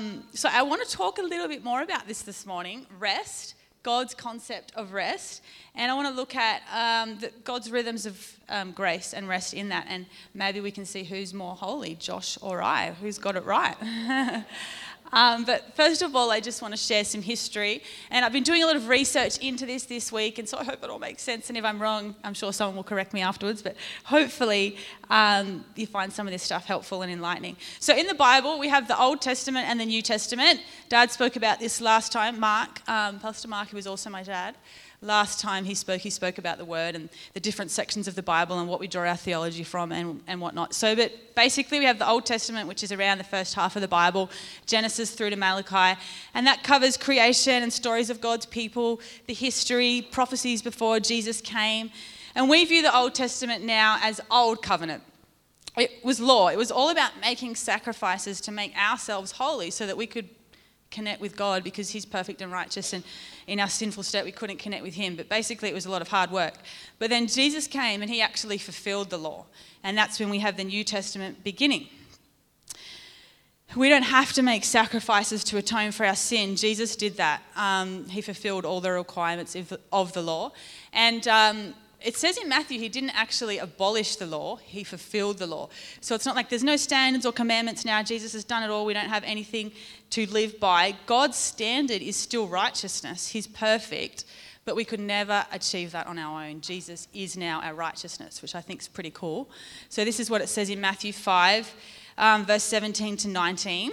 Um, so I want to talk a little bit more about this this morning rest, God's concept of rest. And I want to look at um, the, God's rhythms of um, grace and rest in that. And maybe we can see who's more holy, Josh or I, who's got it right. Um, but first of all, I just want to share some history. And I've been doing a lot of research into this this week, and so I hope it all makes sense. And if I'm wrong, I'm sure someone will correct me afterwards. But hopefully, um, you find some of this stuff helpful and enlightening. So, in the Bible, we have the Old Testament and the New Testament. Dad spoke about this last time. Mark, um, Pastor Mark, who was also my dad last time he spoke, he spoke about the word and the different sections of the Bible and what we draw our theology from and, and whatnot. So, but basically, we have the Old Testament, which is around the first half of the Bible, Genesis through to Malachi, and that covers creation and stories of God's people, the history, prophecies before Jesus came. And we view the Old Testament now as Old Covenant. It was law. It was all about making sacrifices to make ourselves holy so that we could connect with God because He's perfect and righteous, and in our sinful state, we couldn't connect with Him. But basically, it was a lot of hard work. But then Jesus came and He actually fulfilled the law, and that's when we have the New Testament beginning. We don't have to make sacrifices to atone for our sin. Jesus did that. Um, he fulfilled all the requirements of the, law. And um, it says in Matthew he didn't actually abolish the law, he fulfilled the law. So it's not like there's no standards or commandments now. Jesus has done it all. We don't have anything to live by. God's standard is still righteousness, he's perfect. But we could never achieve that on our own. Jesus is now our righteousness, which I think is pretty cool. So, this is what it says in Matthew 5, um, verse 17 to 19.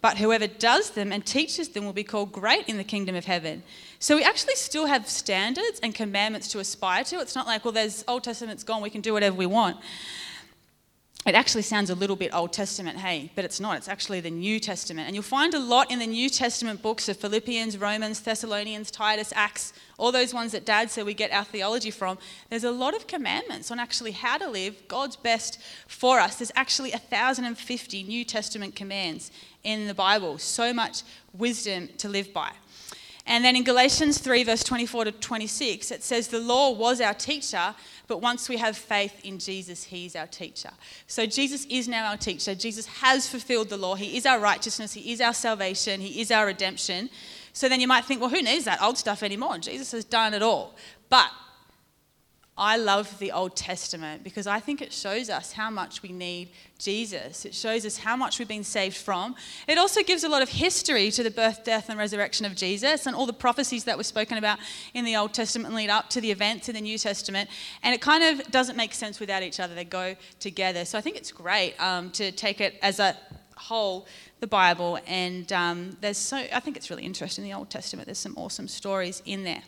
But whoever does them and teaches them will be called great in the kingdom of heaven. So we actually still have standards and commandments to aspire to. It's not like, well, there's Old Testament's gone, we can do whatever we want. It actually sounds a little bit Old Testament, hey, but it's not. It's actually the New Testament. And you'll find a lot in the New Testament books of Philippians, Romans, Thessalonians, Titus, Acts, all those ones that Dad said we get our theology from. There's a lot of commandments on actually how to live God's best for us. There's actually 1,050 New Testament commands in the Bible. So much wisdom to live by. And then in Galatians 3, verse 24 to 26, it says, The law was our teacher, but once we have faith in Jesus, He's our teacher. So Jesus is now our teacher. Jesus has fulfilled the law. He is our righteousness. He is our salvation. He is our redemption. So then you might think, well, who needs that old stuff anymore? Jesus has done it all. But I love the Old Testament because I think it shows us how much we need Jesus. It shows us how much we've been saved from. It also gives a lot of history to the birth, death, and resurrection of Jesus and all the prophecies that were spoken about in the Old Testament lead up to the events in the New Testament. And it kind of doesn't make sense without each other, they go together. So I think it's great um, to take it as a whole the Bible, and um, there's so I think it's really interesting. The Old Testament, there's some awesome stories in there.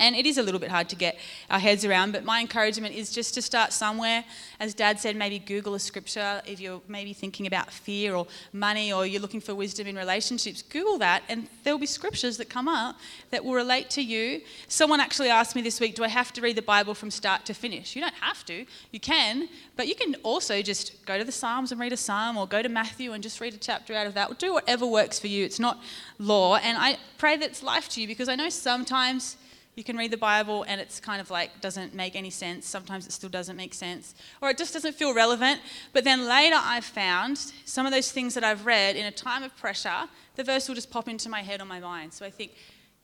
And it is a little bit hard to get our heads around, but my encouragement is just to start somewhere. As Dad said, maybe Google a scripture if you're maybe thinking about fear or money or you're looking for wisdom in relationships. Google that, and there'll be scriptures that come up that will relate to you. Someone actually asked me this week, Do I have to read the Bible from start to finish? You don't have to. You can, but you can also just go to the Psalms and read a psalm or go to Matthew and just read a chapter out of that. Do whatever works for you. It's not law. And I pray that it's life to you because I know sometimes you can read the Bible and it's kind of like doesn't make any sense. Sometimes it still doesn't make sense, or it just doesn't feel relevant. But then later I've found some of those things that I've read in a time of pressure, the verse will just pop into my head or my mind. So I think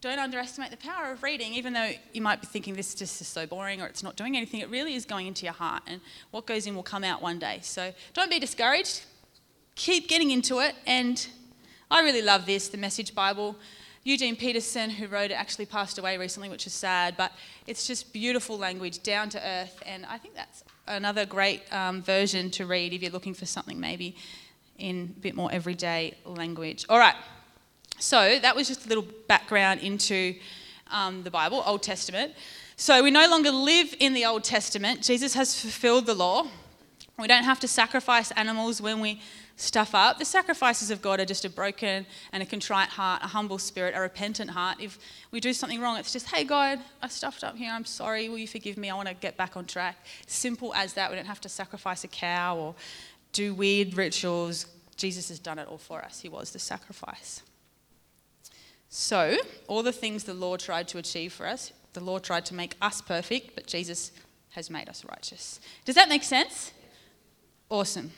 don't underestimate the power of reading, even though you might be thinking this just is so boring or it's not doing anything. It really is going into your heart, and what goes in will come out one day. So don't be discouraged. Keep getting into it. And I really love this, the Message Bible. Eugene Peterson, who wrote it, actually passed away recently, which is sad, but it's just beautiful language, down to earth, and I think that's another great um, version to read if you're looking for something maybe in a bit more everyday language. All right, so that was just a little background into um, the Bible, Old Testament. So we no longer live in the Old Testament. Jesus has fulfilled the law. We don't have to sacrifice animals when we stuff up. The sacrifices of God are just a broken and a contrite heart, a humble spirit, a repentant heart. If we do something wrong, it's just, hey, God, I stuffed up here. I'm sorry. Will you forgive me? I want to get back on track. Simple as that. We don't have to sacrifice a cow or do weird rituals. Jesus has done it all for us. He was the sacrifice. So, all the things the law tried to achieve for us, the law tried to make us perfect, but Jesus has made us righteous. Does that make sense? Awesome.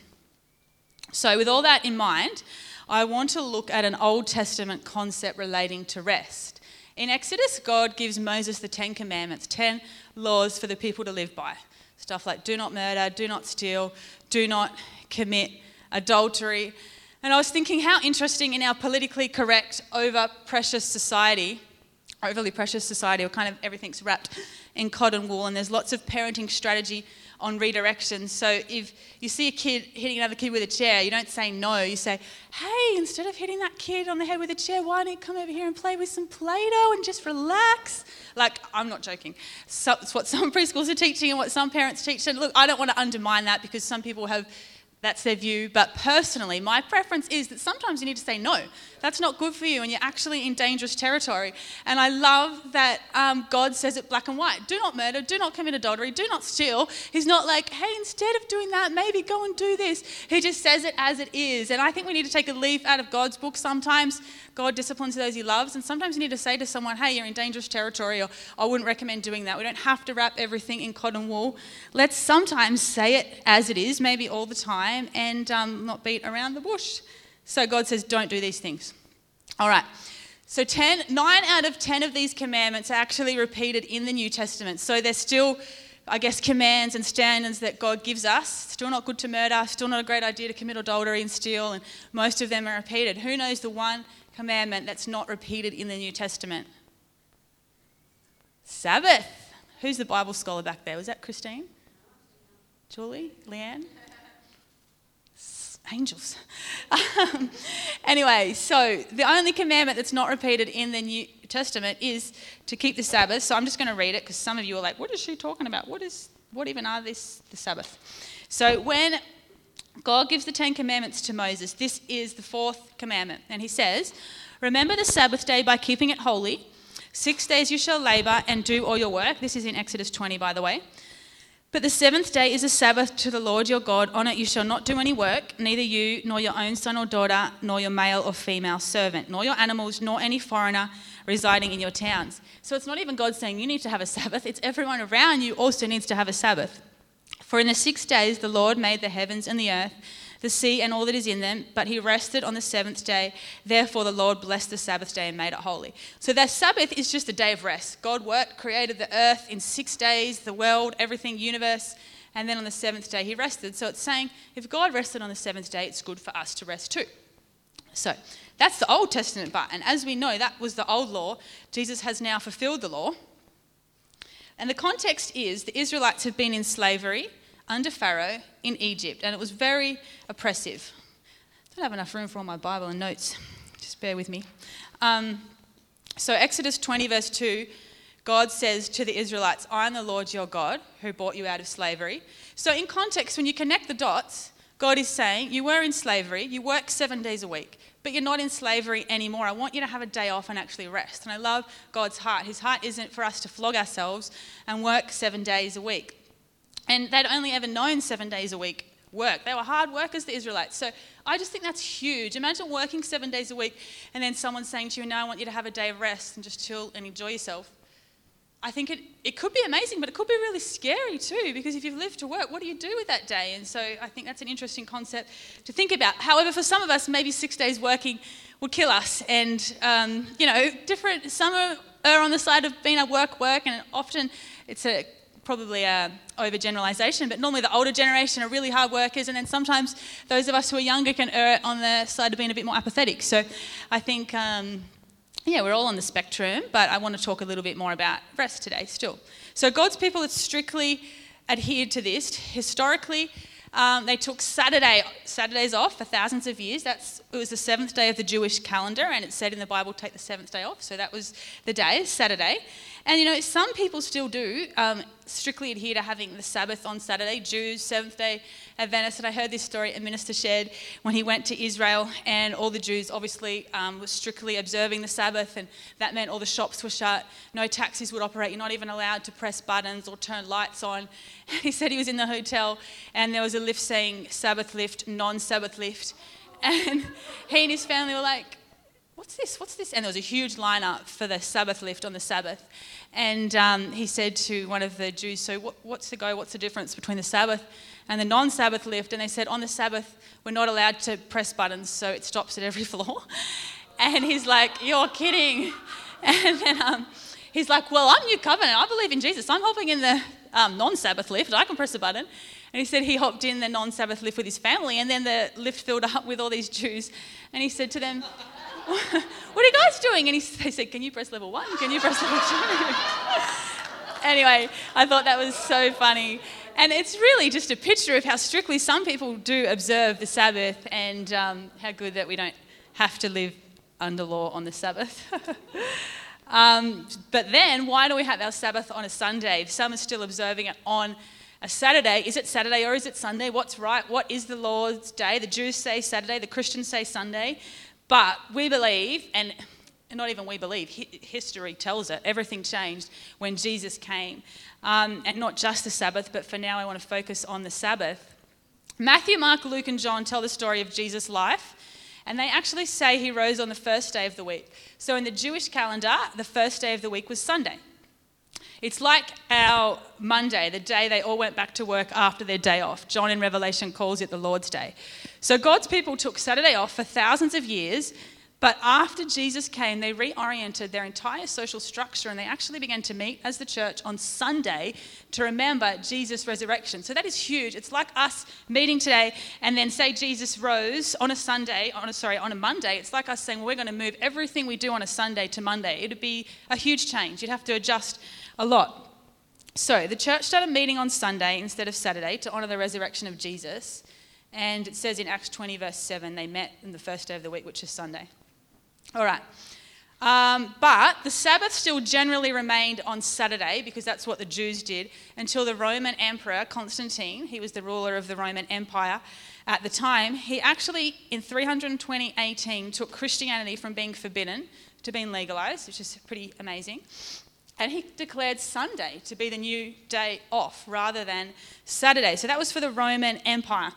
So, with all that in mind, I want to look at an Old Testament concept relating to rest. In Exodus, God gives Moses the Ten Commandments, 10 laws for the people to live by. Stuff like do not murder, do not steal, do not commit adultery. And I was thinking how interesting in our politically correct, over precious society, overly precious society, where kind of everything's wrapped in cotton wool, and there's lots of parenting strategy on redirection. So if you see a kid hitting another kid with a chair, you don't say no. You say, hey, instead of hitting that kid on the head with a chair, why don't you come over here and play with some Play Doh and just relax? Like, I'm not joking. So, it's what some preschools are teaching and what some parents teach. And look, I don't want to undermine that because some people have that's their view. But personally, my preference is that sometimes you need to say no. That's not good for you, and you're actually in dangerous territory. And I love that um, God says it black and white do not murder, do not commit adultery, do not steal. He's not like, hey, instead of doing that, maybe go and do this. He just says it as it is. And I think we need to take a leaf out of God's book sometimes. God disciplines those he loves, and sometimes you need to say to someone, hey, you're in dangerous territory, or I wouldn't recommend doing that. We don't have to wrap everything in cotton wool. Let's sometimes say it as it is, maybe all the time, and um, not beat around the bush. So God says, don't do these things. All right. So 10, 9 out of 10 of these commandments are actually repeated in the New Testament. So they're still, I guess, commands and standards that God gives us. Still not good to murder, still not a great idea to commit adultery and steal, and most of them are repeated. Who knows the one commandment that's not repeated in the New Testament? Sabbath. Who's the Bible scholar back there? Was that Christine? Julie? Leanne? Angels. Um, anyway, so the only commandment that's not repeated in the New Testament is to keep the Sabbath. So I'm just going to read it because some of you are like, "What is she talking about? What is what even are this the Sabbath?" So when God gives the Ten Commandments to Moses, this is the fourth commandment, and He says, "Remember the Sabbath day by keeping it holy. Six days you shall labor and do all your work." This is in Exodus 20, by the way. But the seventh day is a Sabbath to the Lord your God. On it you shall not do any work, neither you, nor your own son or daughter, nor your male or female servant, nor your animals, nor any foreigner residing in your towns. So it's not even God saying you need to have a Sabbath, it's everyone around you also needs to have a Sabbath. For in the six days the Lord made the heavens and the earth the sea and all that is in them, but he rested on the seventh day. Therefore, the Lord blessed the Sabbath day and made it holy. So, that Sabbath is just a day of rest. God worked, created the earth in six days, the world, everything, universe, and then on the seventh day he rested. So, it's saying if God rested on the seventh day, it's good for us to rest too. So, that's the Old Testament part. And as we know, that was the old law. Jesus has now fulfilled the law. And the context is the Israelites have been in slavery under Pharaoh in Egypt, and it was very oppressive. I don't have enough room for all my Bible and notes. Just bear with me. Um, so, Exodus 20, verse 2, God says to the Israelites, I am the Lord your God who brought you out of slavery. So, in context, when you connect the dots, God is saying, You were in slavery, you work seven days a week, but you're not in slavery anymore. I want you to have a day off and actually rest. And I love God's heart. His heart isn't for us to flog ourselves and work seven days a week. And they'd only ever known seven days a week work. They were hard workers, the Israelites. So I just think that's huge. Imagine working seven days a week and then someone saying to you, Now I want you to have a day of rest and just chill and enjoy yourself. I think it, it could be amazing, but it could be really scary too, because if you've lived to work, what do you do with that day? And so I think that's an interesting concept to think about. However, for some of us, maybe six days working would kill us. And, um, you know, different, some are, on the side of being a work, work, and often it's a probably a overgeneralization, but normally the older generation are really hard workers, and then sometimes those of us who are younger can err on the side of being a bit more apathetic. So I think, um, yeah, we're all on the spectrum, but I want to talk a little bit more about rest today still. So God's people have strictly adhered to this. Historically, um, they took Saturday Saturdays off for thousands of years. That's it was the seventh day of the Jewish calendar, and it said in the Bible, take the seventh day off. So that was the day, Saturday. And you know, some people still do. Um, strictly adhere to having the Sabbath on Saturday, Jews, Seventh day Adventists. And I heard this story a minister shared when he went to Israel, and all the Jews obviously um, were strictly observing the Sabbath, and that meant all the shops were shut, no taxis would operate, you're not even allowed to press buttons or turn lights on. He said he was in the hotel, and there was a lift saying Sabbath lift, non Sabbath lift. And he and his family were like, what's this? What's this? And there was a huge lineup for the Sabbath lift on the Sabbath. And um, he said to one of the Jews, So, what, what's the go? What's the difference between the Sabbath and the non Sabbath lift? And they said, On the Sabbath, we're not allowed to press buttons, so it stops at every floor. And he's like, You're kidding. And then um, he's like, Well, I'm New Covenant. I believe in Jesus. I'm hopping in the um, non Sabbath lift. I can press a button. And he said he hopped in the non Sabbath lift with his family, and then the lift filled up with all these Jews. And he said to them, what are you guys doing? And he, they said, Can you press level one? Can you press level two? anyway, I thought that was so funny. And it's really just a picture of how strictly some people do observe the Sabbath and um, how good that we don't have to live under law on the Sabbath. um, but then, why do we have our Sabbath on a Sunday? Some are still observing it on a Saturday. Is it Saturday or is it Sunday? What's right? What is the Lord's day? The Jews say Saturday, the Christians say Sunday. But we believe, and not even we believe, history tells it, everything changed when Jesus came. Um, and not just the Sabbath, but for now I want to focus on the Sabbath. Matthew, Mark, Luke, and John tell the story of Jesus' life. And they actually say he rose on the first day of the week. So in the Jewish calendar, the first day of the week was Sunday. It's like our Monday, the day they all went back to work after their day off. John in Revelation calls it the Lord's Day. So God's people took Saturday off for thousands of years, but after Jesus came, they reoriented their entire social structure and they actually began to meet as the church on Sunday to remember Jesus' resurrection. So that is huge. It's like us meeting today and then say Jesus rose on a Sunday, on a sorry, on a Monday. It's like us saying well, we're going to move everything we do on a Sunday to Monday. It'd be a huge change. You'd have to adjust a lot. So the church started meeting on Sunday instead of Saturday to honor the resurrection of Jesus. And it says in Acts 20, verse 7, they met in the first day of the week, which is Sunday. All right. Um, but the Sabbath still generally remained on Saturday because that's what the Jews did until the Roman Emperor Constantine, he was the ruler of the Roman Empire at the time, he actually in 320 18 took Christianity from being forbidden to being legalized, which is pretty amazing. And he declared Sunday to be the new day off rather than Saturday. So that was for the Roman Empire.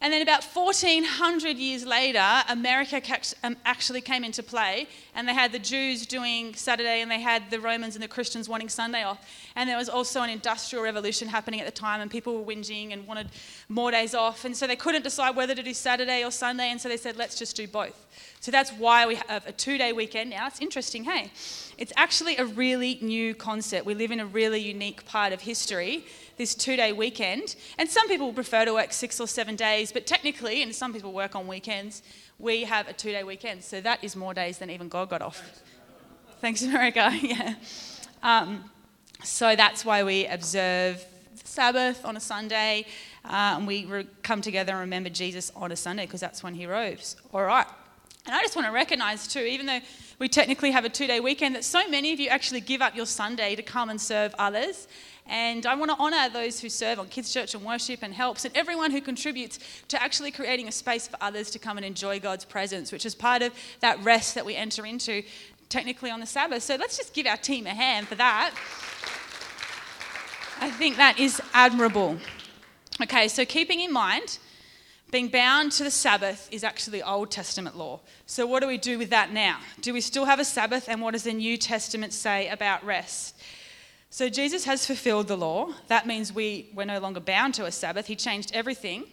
And then about 1400 years later, America um, actually came into play, and they had the Jews doing Saturday, and they had the Romans and the Christians wanting Sunday off. And there was also an industrial revolution happening at the time, and people were whinging and wanted more days off. And so they couldn't decide whether to do Saturday or Sunday, and so they said, let's just do both. So that's why we have a two day weekend now. It's interesting, hey? It's actually a really new concept. We live in a really unique part of history this two day weekend. And some people prefer to work six or seven days, but technically, and some people work on weekends, we have a two day weekend. So that is more days than even God got off. Thanks, America. yeah. Um, so that's why we observe Sabbath on a Sunday. Uh, and we re- come together and remember Jesus on a Sunday because that's when he rose. All right. And I just want to recognize, too, even though we technically have a two day weekend, that so many of you actually give up your Sunday to come and serve others. And I want to honour those who serve on Kids Church and Worship and helps, and everyone who contributes to actually creating a space for others to come and enjoy God's presence, which is part of that rest that we enter into technically on the Sabbath. So let's just give our team a hand for that. I think that is admirable. Okay, so keeping in mind, being bound to the Sabbath is actually Old Testament law. So, what do we do with that now? Do we still have a Sabbath, and what does the New Testament say about rest? So Jesus has fulfilled the law. That means we, we're no longer bound to a Sabbath. He changed everything.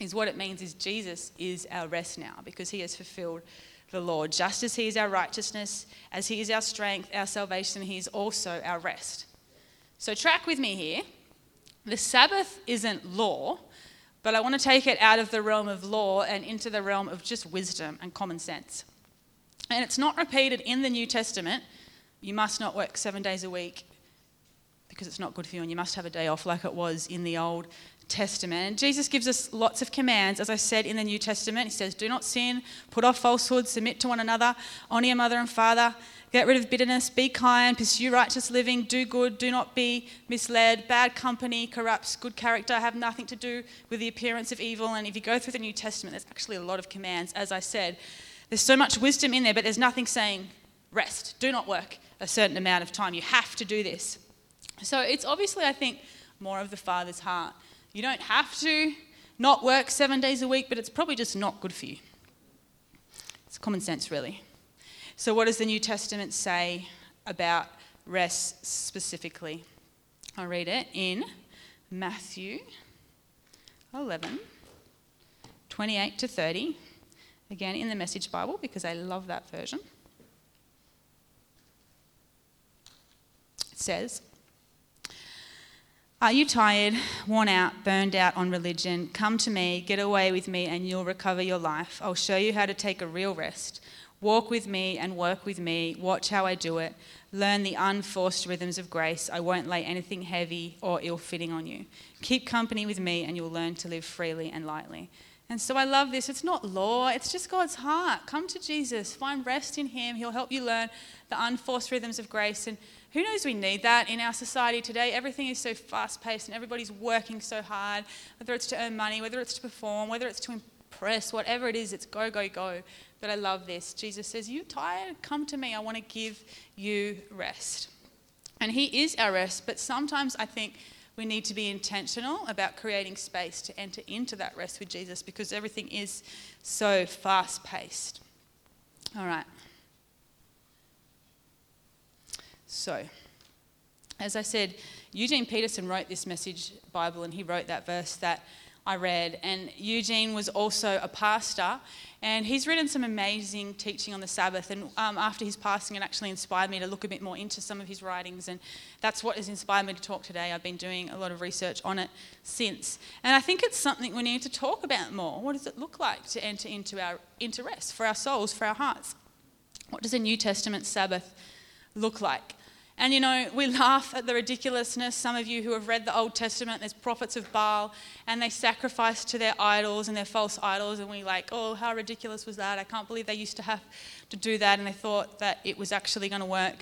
Is what it means is Jesus is our rest now because he has fulfilled the Lord. Just as he is our righteousness, as he is our strength, our salvation, he is also our rest. So track with me here. The Sabbath isn't law, but I want to take it out of the realm of law and into the realm of just wisdom and common sense. And it's not repeated in the New Testament. You must not work seven days a week because it's not good for you and you must have a day off like it was in the Old Testament. Jesus gives us lots of commands, as I said in the New Testament. He says, Do not sin, put off falsehood, submit to one another, honor your mother and father, get rid of bitterness, be kind, pursue righteous living, do good, do not be misled. Bad company corrupts good character, have nothing to do with the appearance of evil. And if you go through the New Testament, there's actually a lot of commands, as I said. There's so much wisdom in there, but there's nothing saying rest, do not work a certain amount of time. You have to do this. So it's obviously, I think, more of the Father's heart. You don't have to not work seven days a week, but it's probably just not good for you. It's common sense, really. So, what does the New Testament say about rest specifically? I'll read it in Matthew 11, 28 to 30. Again, in the Message Bible, because I love that version. It says, Are you tired, worn out, burned out on religion? Come to me, get away with me, and you'll recover your life. I'll show you how to take a real rest. Walk with me and work with me. Watch how I do it. Learn the unforced rhythms of grace. I won't lay anything heavy or ill fitting on you. Keep company with me, and you'll learn to live freely and lightly. And so I love this. It's not law, it's just God's heart. Come to Jesus, find rest in Him. He'll help you learn the unforced rhythms of grace. And who knows, we need that in our society today. Everything is so fast paced and everybody's working so hard, whether it's to earn money, whether it's to perform, whether it's to impress, whatever it is, it's go, go, go. But I love this. Jesus says, You tired? Come to me. I want to give you rest. And He is our rest, but sometimes I think we need to be intentional about creating space to enter into that rest with Jesus because everything is so fast paced. All right. So, as I said, Eugene Peterson wrote this message Bible and he wrote that verse that I read. And Eugene was also a pastor, and he's written some amazing teaching on the Sabbath. And um, after his passing, it actually inspired me to look a bit more into some of his writings, and that's what has inspired me to talk today. I've been doing a lot of research on it since, and I think it's something we need to talk about more. What does it look like to enter into our into rest for our souls, for our hearts? What does a New Testament Sabbath look like? And you know, we laugh at the ridiculousness. Some of you who have read the Old Testament, there's prophets of Baal, and they sacrifice to their idols and their false idols, and we like, oh, how ridiculous was that? I can't believe they used to have to do that, and they thought that it was actually going to work.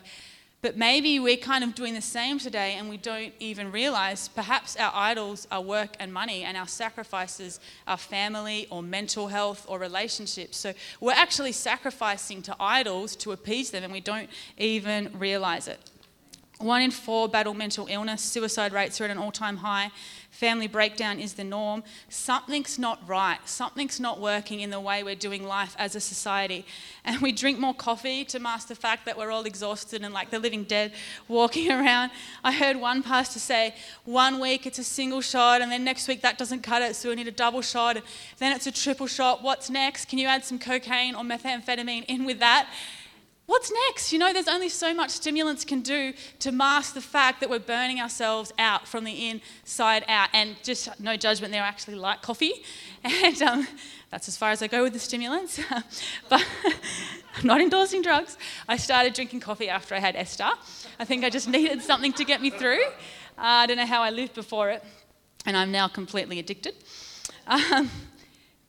But maybe we're kind of doing the same today, and we don't even realize perhaps our idols are work and money, and our sacrifices are family or mental health or relationships. So we're actually sacrificing to idols to appease them, and we don't even realize it. One in four battle mental illness. Suicide rates are at an all time high. Family breakdown is the norm. Something's not right. Something's not working in the way we're doing life as a society. And we drink more coffee to mask the fact that we're all exhausted and like the living dead walking around. I heard one pastor say, one week it's a single shot, and then next week that doesn't cut it, so we need a double shot. Then it's a triple shot. What's next? Can you add some cocaine or methamphetamine in with that? What's next? You know, there's only so much stimulants can do to mask the fact that we're burning ourselves out from the inside out. And just no judgment there, I actually like coffee. And um, that's as far as I go with the stimulants. but I'm not endorsing drugs. I started drinking coffee after I had Esther. I think I just needed something to get me through. Uh, I don't know how I lived before it, and I'm now completely addicted. Um,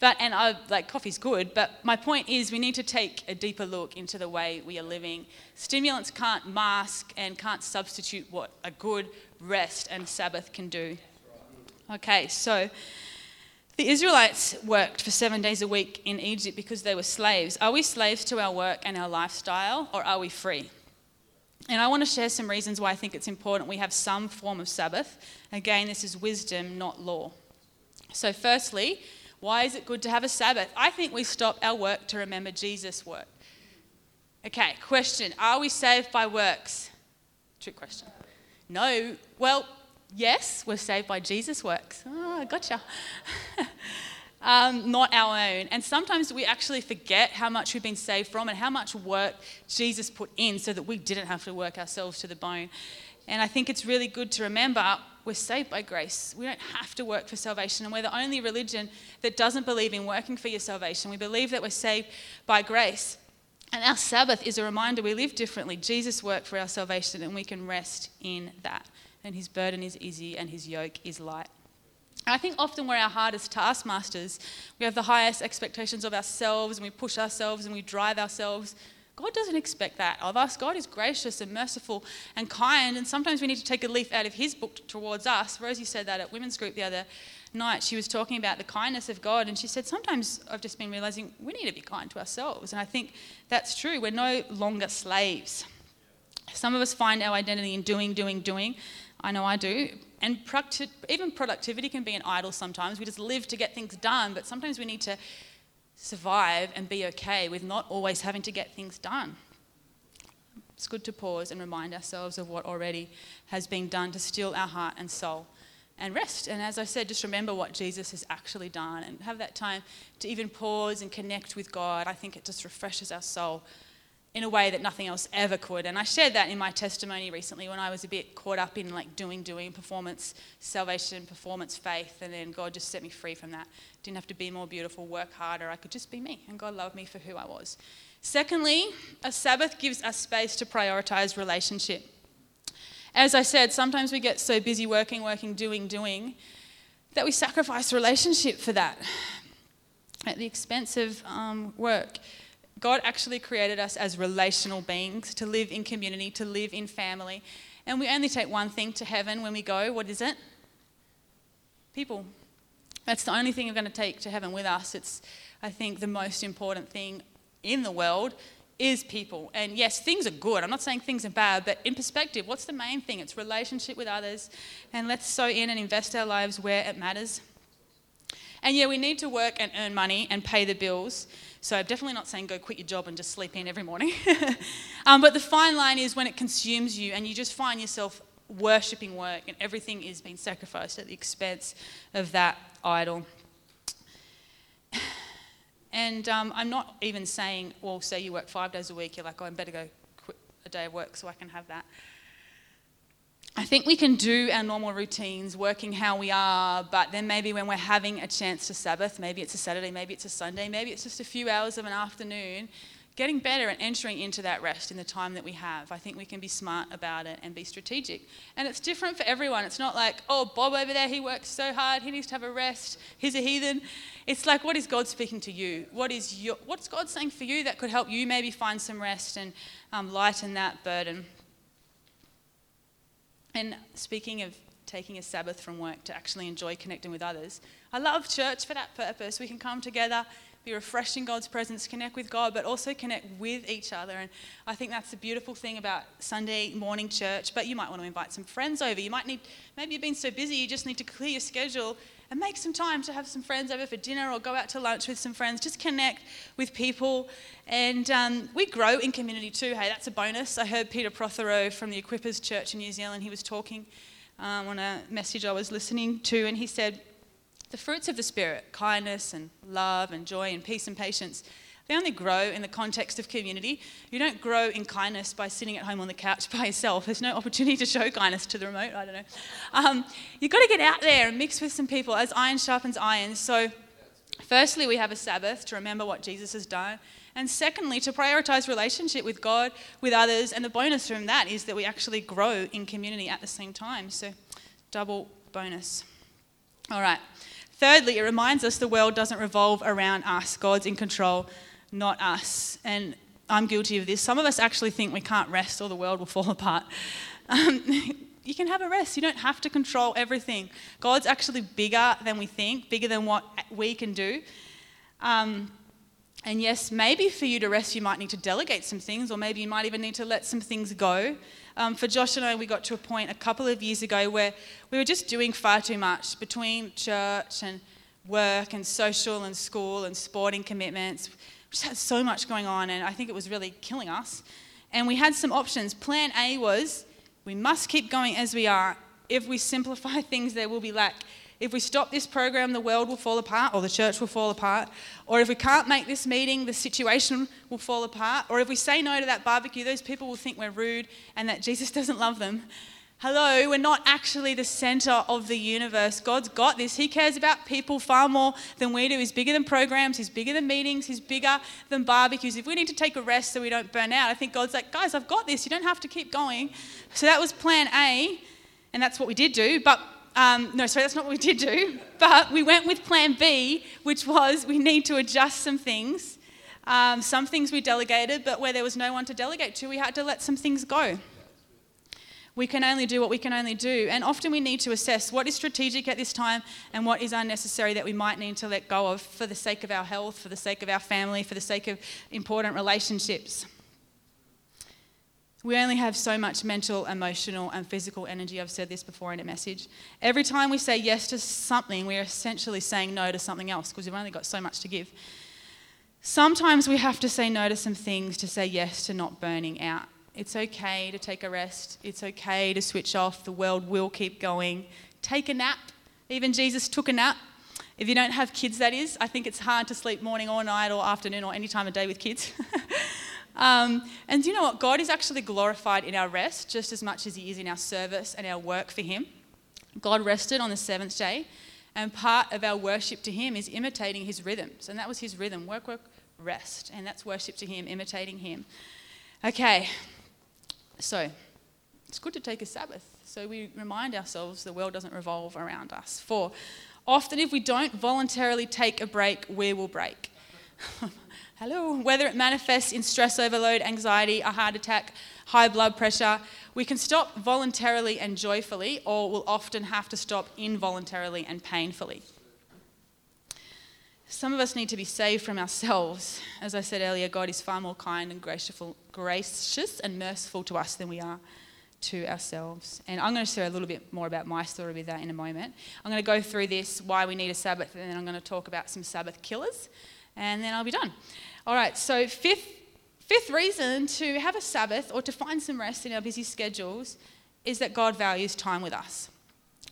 but, and I, like coffee's good, but my point is we need to take a deeper look into the way we are living. Stimulants can't mask and can't substitute what a good rest and Sabbath can do. Okay, so the Israelites worked for seven days a week in Egypt because they were slaves. Are we slaves to our work and our lifestyle, or are we free? And I want to share some reasons why I think it's important we have some form of Sabbath. Again, this is wisdom, not law. So, firstly, why is it good to have a Sabbath? I think we stop our work to remember Jesus' work. Okay, question Are we saved by works? Trick question. No. Well, yes, we're saved by Jesus' works. Oh, gotcha. um, not our own. And sometimes we actually forget how much we've been saved from and how much work Jesus put in so that we didn't have to work ourselves to the bone. And I think it's really good to remember we're saved by grace. We don't have to work for salvation. And we're the only religion that doesn't believe in working for your salvation. We believe that we're saved by grace. And our Sabbath is a reminder we live differently. Jesus worked for our salvation, and we can rest in that. And his burden is easy and his yoke is light. I think often we're our hardest taskmasters. We have the highest expectations of ourselves and we push ourselves and we drive ourselves. God doesn't expect that of us. God is gracious and merciful and kind, and sometimes we need to take a leaf out of His book towards us. Rosie said that at women's group the other night. She was talking about the kindness of God, and she said, Sometimes I've just been realizing we need to be kind to ourselves. And I think that's true. We're no longer slaves. Some of us find our identity in doing, doing, doing. I know I do. And even productivity can be an idol sometimes. We just live to get things done, but sometimes we need to survive and be okay with not always having to get things done. It's good to pause and remind ourselves of what already has been done to still our heart and soul and rest. And as I said, just remember what Jesus has actually done and have that time to even pause and connect with God. I think it just refreshes our soul in a way that nothing else ever could. And I shared that in my testimony recently when I was a bit caught up in like doing, doing, performance, salvation, performance, faith, and then God just set me free from that. Didn't have to be more beautiful, work harder. I could just be me, and God loved me for who I was. Secondly, a Sabbath gives us space to prioritize relationship. As I said, sometimes we get so busy working, working, doing, doing that we sacrifice relationship for that at the expense of um, work. God actually created us as relational beings to live in community, to live in family. And we only take one thing to heaven when we go. What is it? People. That's the only thing we're going to take to heaven with us. It's, I think, the most important thing in the world is people. And yes, things are good. I'm not saying things are bad, but in perspective, what's the main thing? It's relationship with others. And let's sow in and invest our lives where it matters. And yeah, we need to work and earn money and pay the bills. So I'm definitely not saying go quit your job and just sleep in every morning. um, but the fine line is when it consumes you and you just find yourself worshipping work and everything is being sacrificed at the expense of that idol. And um, I'm not even saying, well, say you work five days a week, you're like, oh, I better go quit a day of work so I can have that. I think we can do our normal routines, working how we are, but then maybe when we're having a chance to Sabbath, maybe it's a Saturday, maybe it's a Sunday, maybe it's just a few hours of an afternoon, getting better and entering into that rest in the time that we have. I think we can be smart about it and be strategic. And it's different for everyone. It's not like, oh, Bob over there, he works so hard, he needs to have a rest, he's a heathen. It's like, what is God speaking to you? What is your, what's God saying for you that could help you maybe find some rest and um, lighten that burden? And speaking of taking a Sabbath from work to actually enjoy connecting with others, I love church for that purpose. We can come together, be refreshed in God's presence, connect with God, but also connect with each other. And I think that's the beautiful thing about Sunday morning church. But you might want to invite some friends over. You might need, maybe you've been so busy, you just need to clear your schedule and make some time to have some friends over for dinner or go out to lunch with some friends. Just connect with people. And um, we grow in community too. Hey, that's a bonus. I heard Peter Prothero from the Equippers Church in New Zealand. He was talking um, on a message I was listening to, and he said, The fruits of the Spirit, kindness and love and joy and peace and patience, they only grow in the context of community. You don't grow in kindness by sitting at home on the couch by yourself. There's no opportunity to show kindness to the remote. I don't know. Um, you've got to get out there and mix with some people as iron sharpens iron. So, firstly, we have a Sabbath to remember what Jesus has done. And secondly, to prioritize relationship with God, with others. And the bonus from that is that we actually grow in community at the same time. So, double bonus. All right. Thirdly, it reminds us the world doesn't revolve around us, God's in control not us. And I'm guilty of this. Some of us actually think we can't rest or the world will fall apart. Um, you can have a rest. You don't have to control everything. God's actually bigger than we think, bigger than what we can do. Um, and yes, maybe for you to rest, you might need to delegate some things, or maybe you might even need to let some things go. Um, for Josh and I, we got to a point a couple of years ago where we were just doing far too much between church and work and social and school and sporting commitments just had so much going on, and I think it was really killing us. And we had some options. Plan A was we must keep going as we are. If we simplify things, there will be lack. If we stop this program, the world will fall apart, or the church will fall apart. Or if we can't make this meeting, the situation will fall apart. Or if we say no to that barbecue, those people will think we're rude and that Jesus doesn't love them. Hello, we're not actually the center of the universe. God's got this. He cares about people far more than we do. He's bigger than programs, He's bigger than meetings, He's bigger than barbecues. If we need to take a rest so we don't burn out, I think God's like, guys, I've got this. You don't have to keep going. So that was plan A, and that's what we did do. But um, no, sorry, that's not what we did do. But we went with plan B, which was we need to adjust some things. Um, some things we delegated, but where there was no one to delegate to, we had to let some things go. We can only do what we can only do. And often we need to assess what is strategic at this time and what is unnecessary that we might need to let go of for the sake of our health, for the sake of our family, for the sake of important relationships. We only have so much mental, emotional, and physical energy. I've said this before in a message. Every time we say yes to something, we're essentially saying no to something else because we've only got so much to give. Sometimes we have to say no to some things to say yes to not burning out. It's okay to take a rest. It's okay to switch off. The world will keep going. Take a nap. Even Jesus took a nap. If you don't have kids, that is, I think it's hard to sleep morning or night or afternoon or any time of day with kids. Um, and do you know what? God is actually glorified in our rest just as much as He is in our service and our work for Him. God rested on the seventh day, and part of our worship to Him is imitating His rhythms. And that was His rhythm work, work, rest. And that's worship to Him, imitating Him. Okay, so it's good to take a Sabbath so we remind ourselves the world doesn't revolve around us. For often, if we don't voluntarily take a break, we will break. Hello. Whether it manifests in stress overload, anxiety, a heart attack, high blood pressure, we can stop voluntarily and joyfully, or we'll often have to stop involuntarily and painfully. Some of us need to be saved from ourselves. As I said earlier, God is far more kind and gracious and merciful to us than we are to ourselves. And I'm going to share a little bit more about my story with that in a moment. I'm going to go through this, why we need a Sabbath, and then I'm going to talk about some Sabbath killers, and then I'll be done. All right, so fifth, fifth reason to have a Sabbath or to find some rest in our busy schedules is that God values time with us.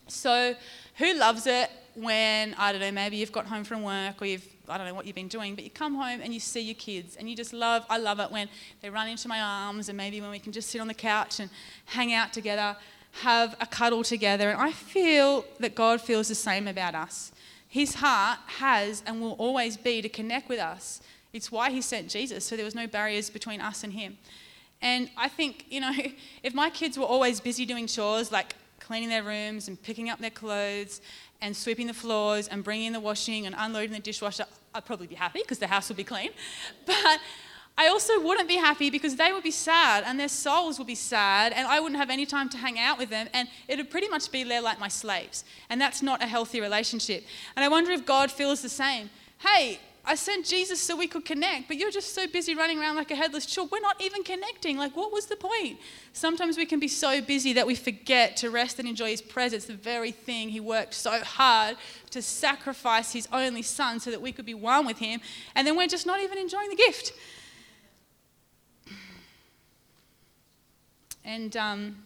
So, who loves it when, I don't know, maybe you've got home from work or you've, I don't know what you've been doing, but you come home and you see your kids and you just love, I love it when they run into my arms and maybe when we can just sit on the couch and hang out together, have a cuddle together. And I feel that God feels the same about us. His heart has and will always be to connect with us it's why he sent Jesus, so there was no barriers between us and him. And I think, you know, if my kids were always busy doing chores like cleaning their rooms and picking up their clothes and sweeping the floors and bringing in the washing and unloading the dishwasher, I'd probably be happy because the house would be clean. But I also wouldn't be happy because they would be sad and their souls would be sad and I wouldn't have any time to hang out with them and it would pretty much be there like my slaves. And that's not a healthy relationship. And I wonder if God feels the same. Hey, I sent Jesus so we could connect, but you're just so busy running around like a headless chook. We're not even connecting. Like, what was the point? Sometimes we can be so busy that we forget to rest and enjoy His presence, the very thing He worked so hard to sacrifice His only Son so that we could be one with Him, and then we're just not even enjoying the gift. And um,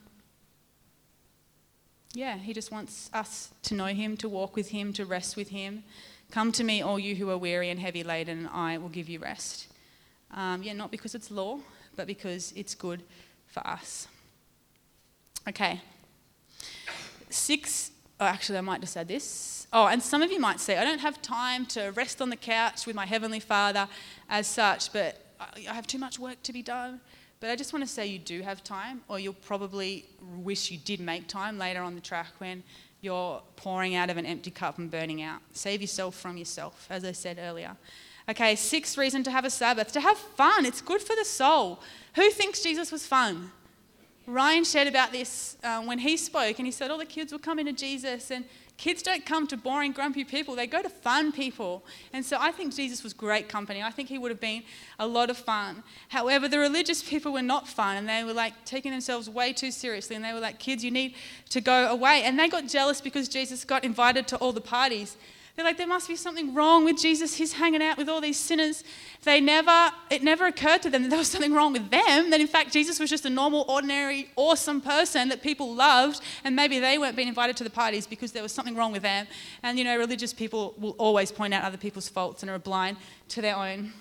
yeah, He just wants us to know Him, to walk with Him, to rest with Him. Come to me, all you who are weary and heavy laden, and I will give you rest. Um, yeah, not because it's law, but because it's good for us. Okay. Six, oh, actually, I might just add this. Oh, and some of you might say, I don't have time to rest on the couch with my Heavenly Father as such, but I have too much work to be done. But I just want to say you do have time, or you'll probably wish you did make time later on the track when you're pouring out of an empty cup and burning out. Save yourself from yourself, as I said earlier. Okay, sixth reason to have a Sabbath to have fun. It's good for the soul. Who thinks Jesus was fun? Ryan shared about this uh, when he spoke, and he said all the kids were coming to Jesus, and Kids don't come to boring, grumpy people, they go to fun people. And so I think Jesus was great company. I think he would have been a lot of fun. However, the religious people were not fun and they were like taking themselves way too seriously. And they were like, kids, you need to go away. And they got jealous because Jesus got invited to all the parties. They're like, there must be something wrong with Jesus. He's hanging out with all these sinners. They never, it never occurred to them that there was something wrong with them, that in fact Jesus was just a normal, ordinary, awesome person that people loved, and maybe they weren't being invited to the parties because there was something wrong with them. And you know, religious people will always point out other people's faults and are blind to their own.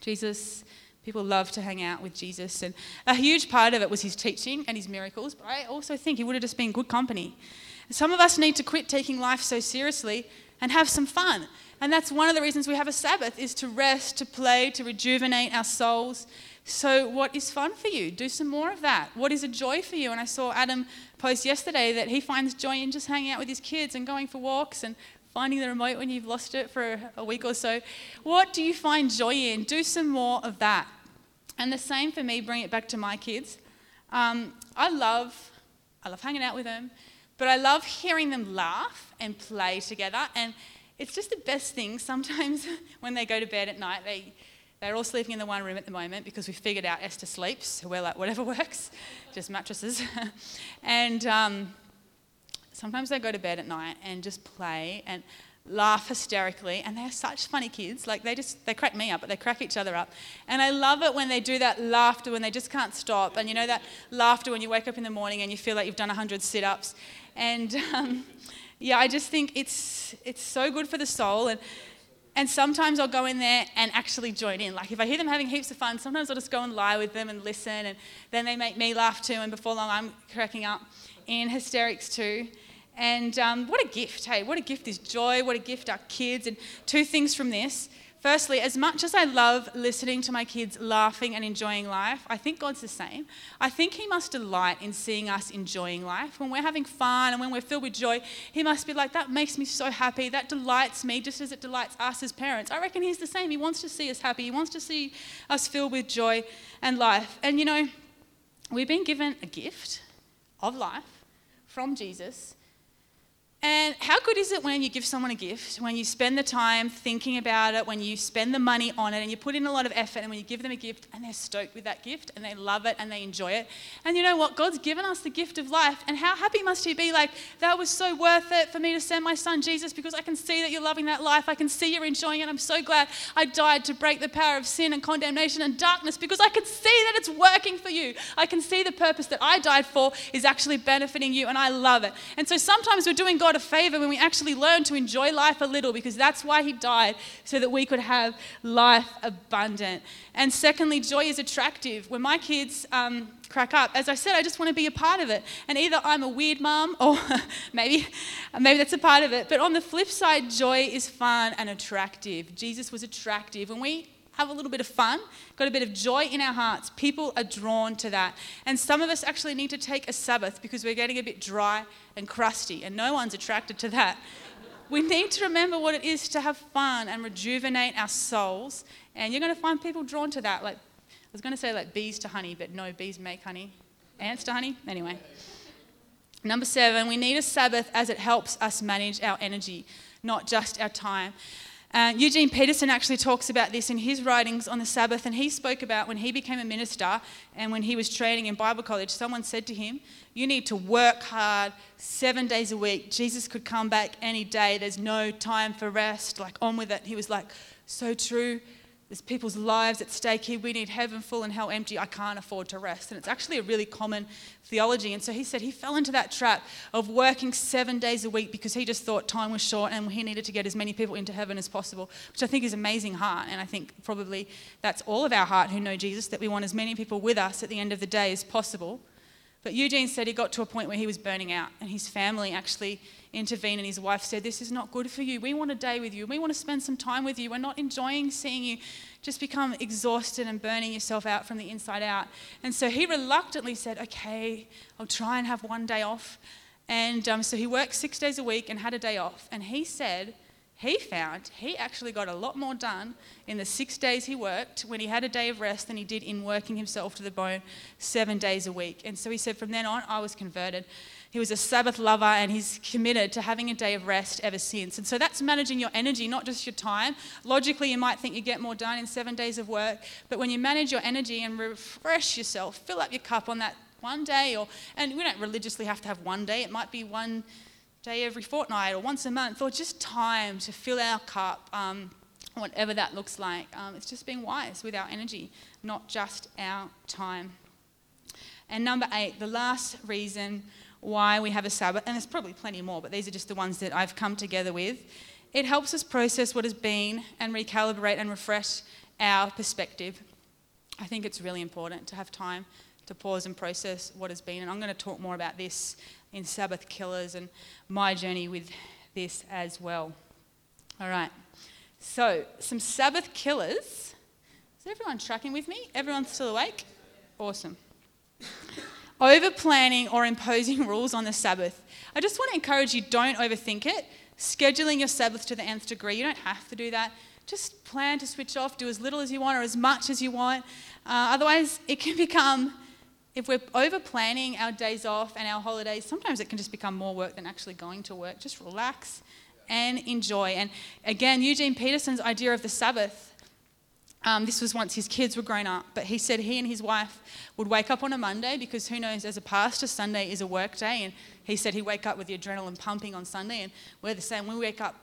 Jesus, people love to hang out with Jesus, and a huge part of it was his teaching and his miracles, but I also think he would have just been good company. Some of us need to quit taking life so seriously and have some fun. And that's one of the reasons we have a Sabbath is to rest, to play, to rejuvenate our souls, So, what is fun for you? Do some more of that. What is a joy for you? And I saw Adam post yesterday that he finds joy in just hanging out with his kids and going for walks and finding the remote when you've lost it for a week or so. What do you find joy in? Do some more of that. And the same for me, bring it back to my kids. Um, I love, I love hanging out with them, but I love hearing them laugh and play together. And it's just the best thing. Sometimes when they go to bed at night, they they're all sleeping in the one room at the moment because we figured out Esther sleeps, so we're like, whatever works, just mattresses. and um, sometimes they go to bed at night and just play and laugh hysterically and they're such funny kids like they just they crack me up but they crack each other up and i love it when they do that laughter when they just can't stop and you know that laughter when you wake up in the morning and you feel like you've done 100 sit-ups and um, yeah i just think it's it's so good for the soul and and sometimes I'll go in there and actually join in. Like if I hear them having heaps of fun, sometimes I'll just go and lie with them and listen, and then they make me laugh too. And before long, I'm cracking up in hysterics too. And um, what a gift, hey, what a gift is joy, what a gift are kids. And two things from this. Firstly, as much as I love listening to my kids laughing and enjoying life, I think God's the same. I think He must delight in seeing us enjoying life. When we're having fun and when we're filled with joy, He must be like, that makes me so happy. That delights me just as it delights us as parents. I reckon He's the same. He wants to see us happy, He wants to see us filled with joy and life. And you know, we've been given a gift of life from Jesus and how good is it when you give someone a gift, when you spend the time thinking about it, when you spend the money on it, and you put in a lot of effort, and when you give them a gift and they're stoked with that gift and they love it and they enjoy it. And you know what? God's given us the gift of life, and how happy must He be? Like, that was so worth it for me to send my son Jesus because I can see that you're loving that life. I can see you're enjoying it. I'm so glad I died to break the power of sin and condemnation and darkness because I can see that it's working for you. I can see the purpose that I died for is actually benefiting you, and I love it. And so sometimes we're doing God God a favor when we actually learn to enjoy life a little because that's why He died, so that we could have life abundant. And secondly, joy is attractive. When my kids um, crack up, as I said, I just want to be a part of it. And either I'm a weird mom or maybe, maybe that's a part of it. But on the flip side, joy is fun and attractive. Jesus was attractive. When we have a little bit of fun, got a bit of joy in our hearts, people are drawn to that. And some of us actually need to take a Sabbath because we're getting a bit dry and crusty, and no one's attracted to that. We need to remember what it is to have fun and rejuvenate our souls, and you're going to find people drawn to that. Like I was going to say like bees to honey, but no, bees make honey. Ants to honey? Anyway. Number seven, we need a Sabbath as it helps us manage our energy, not just our time. Uh, Eugene Peterson actually talks about this in his writings on the Sabbath, and he spoke about when he became a minister and when he was training in Bible college, someone said to him, You need to work hard seven days a week. Jesus could come back any day. There's no time for rest. Like, on with it. He was like, So true. There's people's lives at stake here. We need heaven full and hell empty. I can't afford to rest. And it's actually a really common theology. And so he said he fell into that trap of working seven days a week because he just thought time was short and he needed to get as many people into heaven as possible, which I think is amazing heart. And I think probably that's all of our heart who know Jesus, that we want as many people with us at the end of the day as possible. But Eugene said he got to a point where he was burning out, and his family actually intervened, and his wife said, This is not good for you. We want a day with you. We want to spend some time with you. We're not enjoying seeing you just become exhausted and burning yourself out from the inside out. And so he reluctantly said, Okay, I'll try and have one day off. And um, so he worked six days a week and had a day off. And he said, he found he actually got a lot more done in the six days he worked when he had a day of rest than he did in working himself to the bone seven days a week. And so he said, from then on, I was converted. He was a Sabbath lover and he's committed to having a day of rest ever since. And so that's managing your energy, not just your time. Logically, you might think you get more done in seven days of work, but when you manage your energy and refresh yourself, fill up your cup on that one day, or and we don't religiously have to have one day, it might be one day every fortnight or once a month, or just time to fill our cup, um, whatever that looks like. Um, it's just being wise with our energy, not just our time. And number eight, the last reason why we have a Sabbath, and there's probably plenty more, but these are just the ones that I've come together with. It helps us process what has been and recalibrate and refresh our perspective. I think it's really important to have time to pause and process what has been. And I'm going to talk more about this in Sabbath Killers and my journey with this as well. All right. So, some Sabbath killers. Is everyone tracking with me? Everyone's still awake? Awesome. Over planning or imposing rules on the Sabbath. I just want to encourage you don't overthink it. Scheduling your Sabbath to the nth degree, you don't have to do that. Just plan to switch off, do as little as you want or as much as you want. Uh, otherwise, it can become, if we're over planning our days off and our holidays, sometimes it can just become more work than actually going to work. Just relax and enjoy. And again, Eugene Peterson's idea of the Sabbath um, this was once his kids were grown up, but he said he and his wife would wake up on a Monday because who knows, as a pastor, Sunday is a work day. And he said he'd wake up with the adrenaline pumping on Sunday. And we're the same. We wake up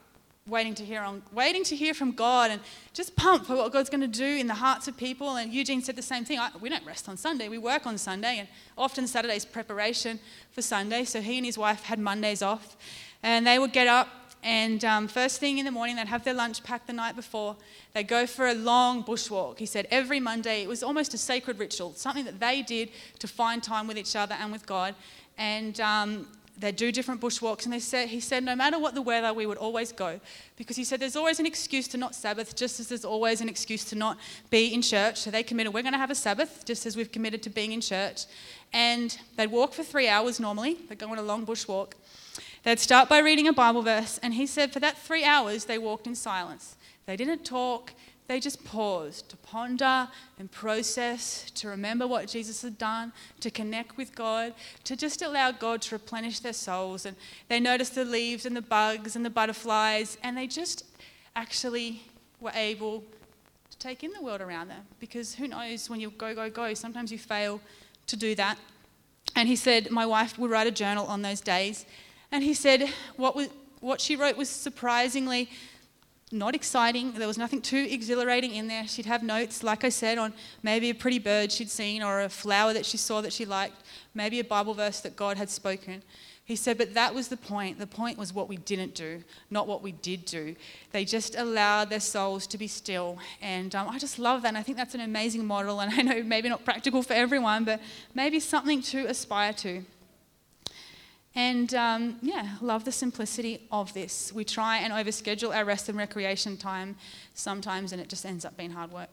waiting to hear on, waiting to hear from God and just pumped for what God's going to do in the hearts of people. And Eugene said the same thing. I, we don't rest on Sunday. We work on Sunday, and often Saturday's preparation for Sunday. So he and his wife had Mondays off, and they would get up and um, first thing in the morning, they'd have their lunch packed the night before. They'd go for a long bushwalk. He said every Monday, it was almost a sacred ritual, something that they did to find time with each other and with God. And um, they'd do different bushwalks. And they he said, no matter what the weather, we would always go. Because he said, there's always an excuse to not Sabbath, just as there's always an excuse to not be in church. So they committed, we're going to have a Sabbath, just as we've committed to being in church. And they'd walk for three hours normally. They'd go on a long bushwalk. They'd start by reading a Bible verse, and he said for that three hours they walked in silence. They didn't talk, they just paused to ponder and process, to remember what Jesus had done, to connect with God, to just allow God to replenish their souls. And they noticed the leaves and the bugs and the butterflies, and they just actually were able to take in the world around them. Because who knows, when you go, go, go, sometimes you fail to do that. And he said, My wife would write a journal on those days and he said what, was, what she wrote was surprisingly not exciting. There was nothing too exhilarating in there. She'd have notes, like I said, on maybe a pretty bird she'd seen or a flower that she saw that she liked, maybe a Bible verse that God had spoken. He said, but that was the point. The point was what we didn't do, not what we did do. They just allowed their souls to be still. And um, I just love that. And I think that's an amazing model. And I know maybe not practical for everyone, but maybe something to aspire to. And um, yeah, love the simplicity of this. We try and overschedule our rest and recreation time sometimes, and it just ends up being hard work.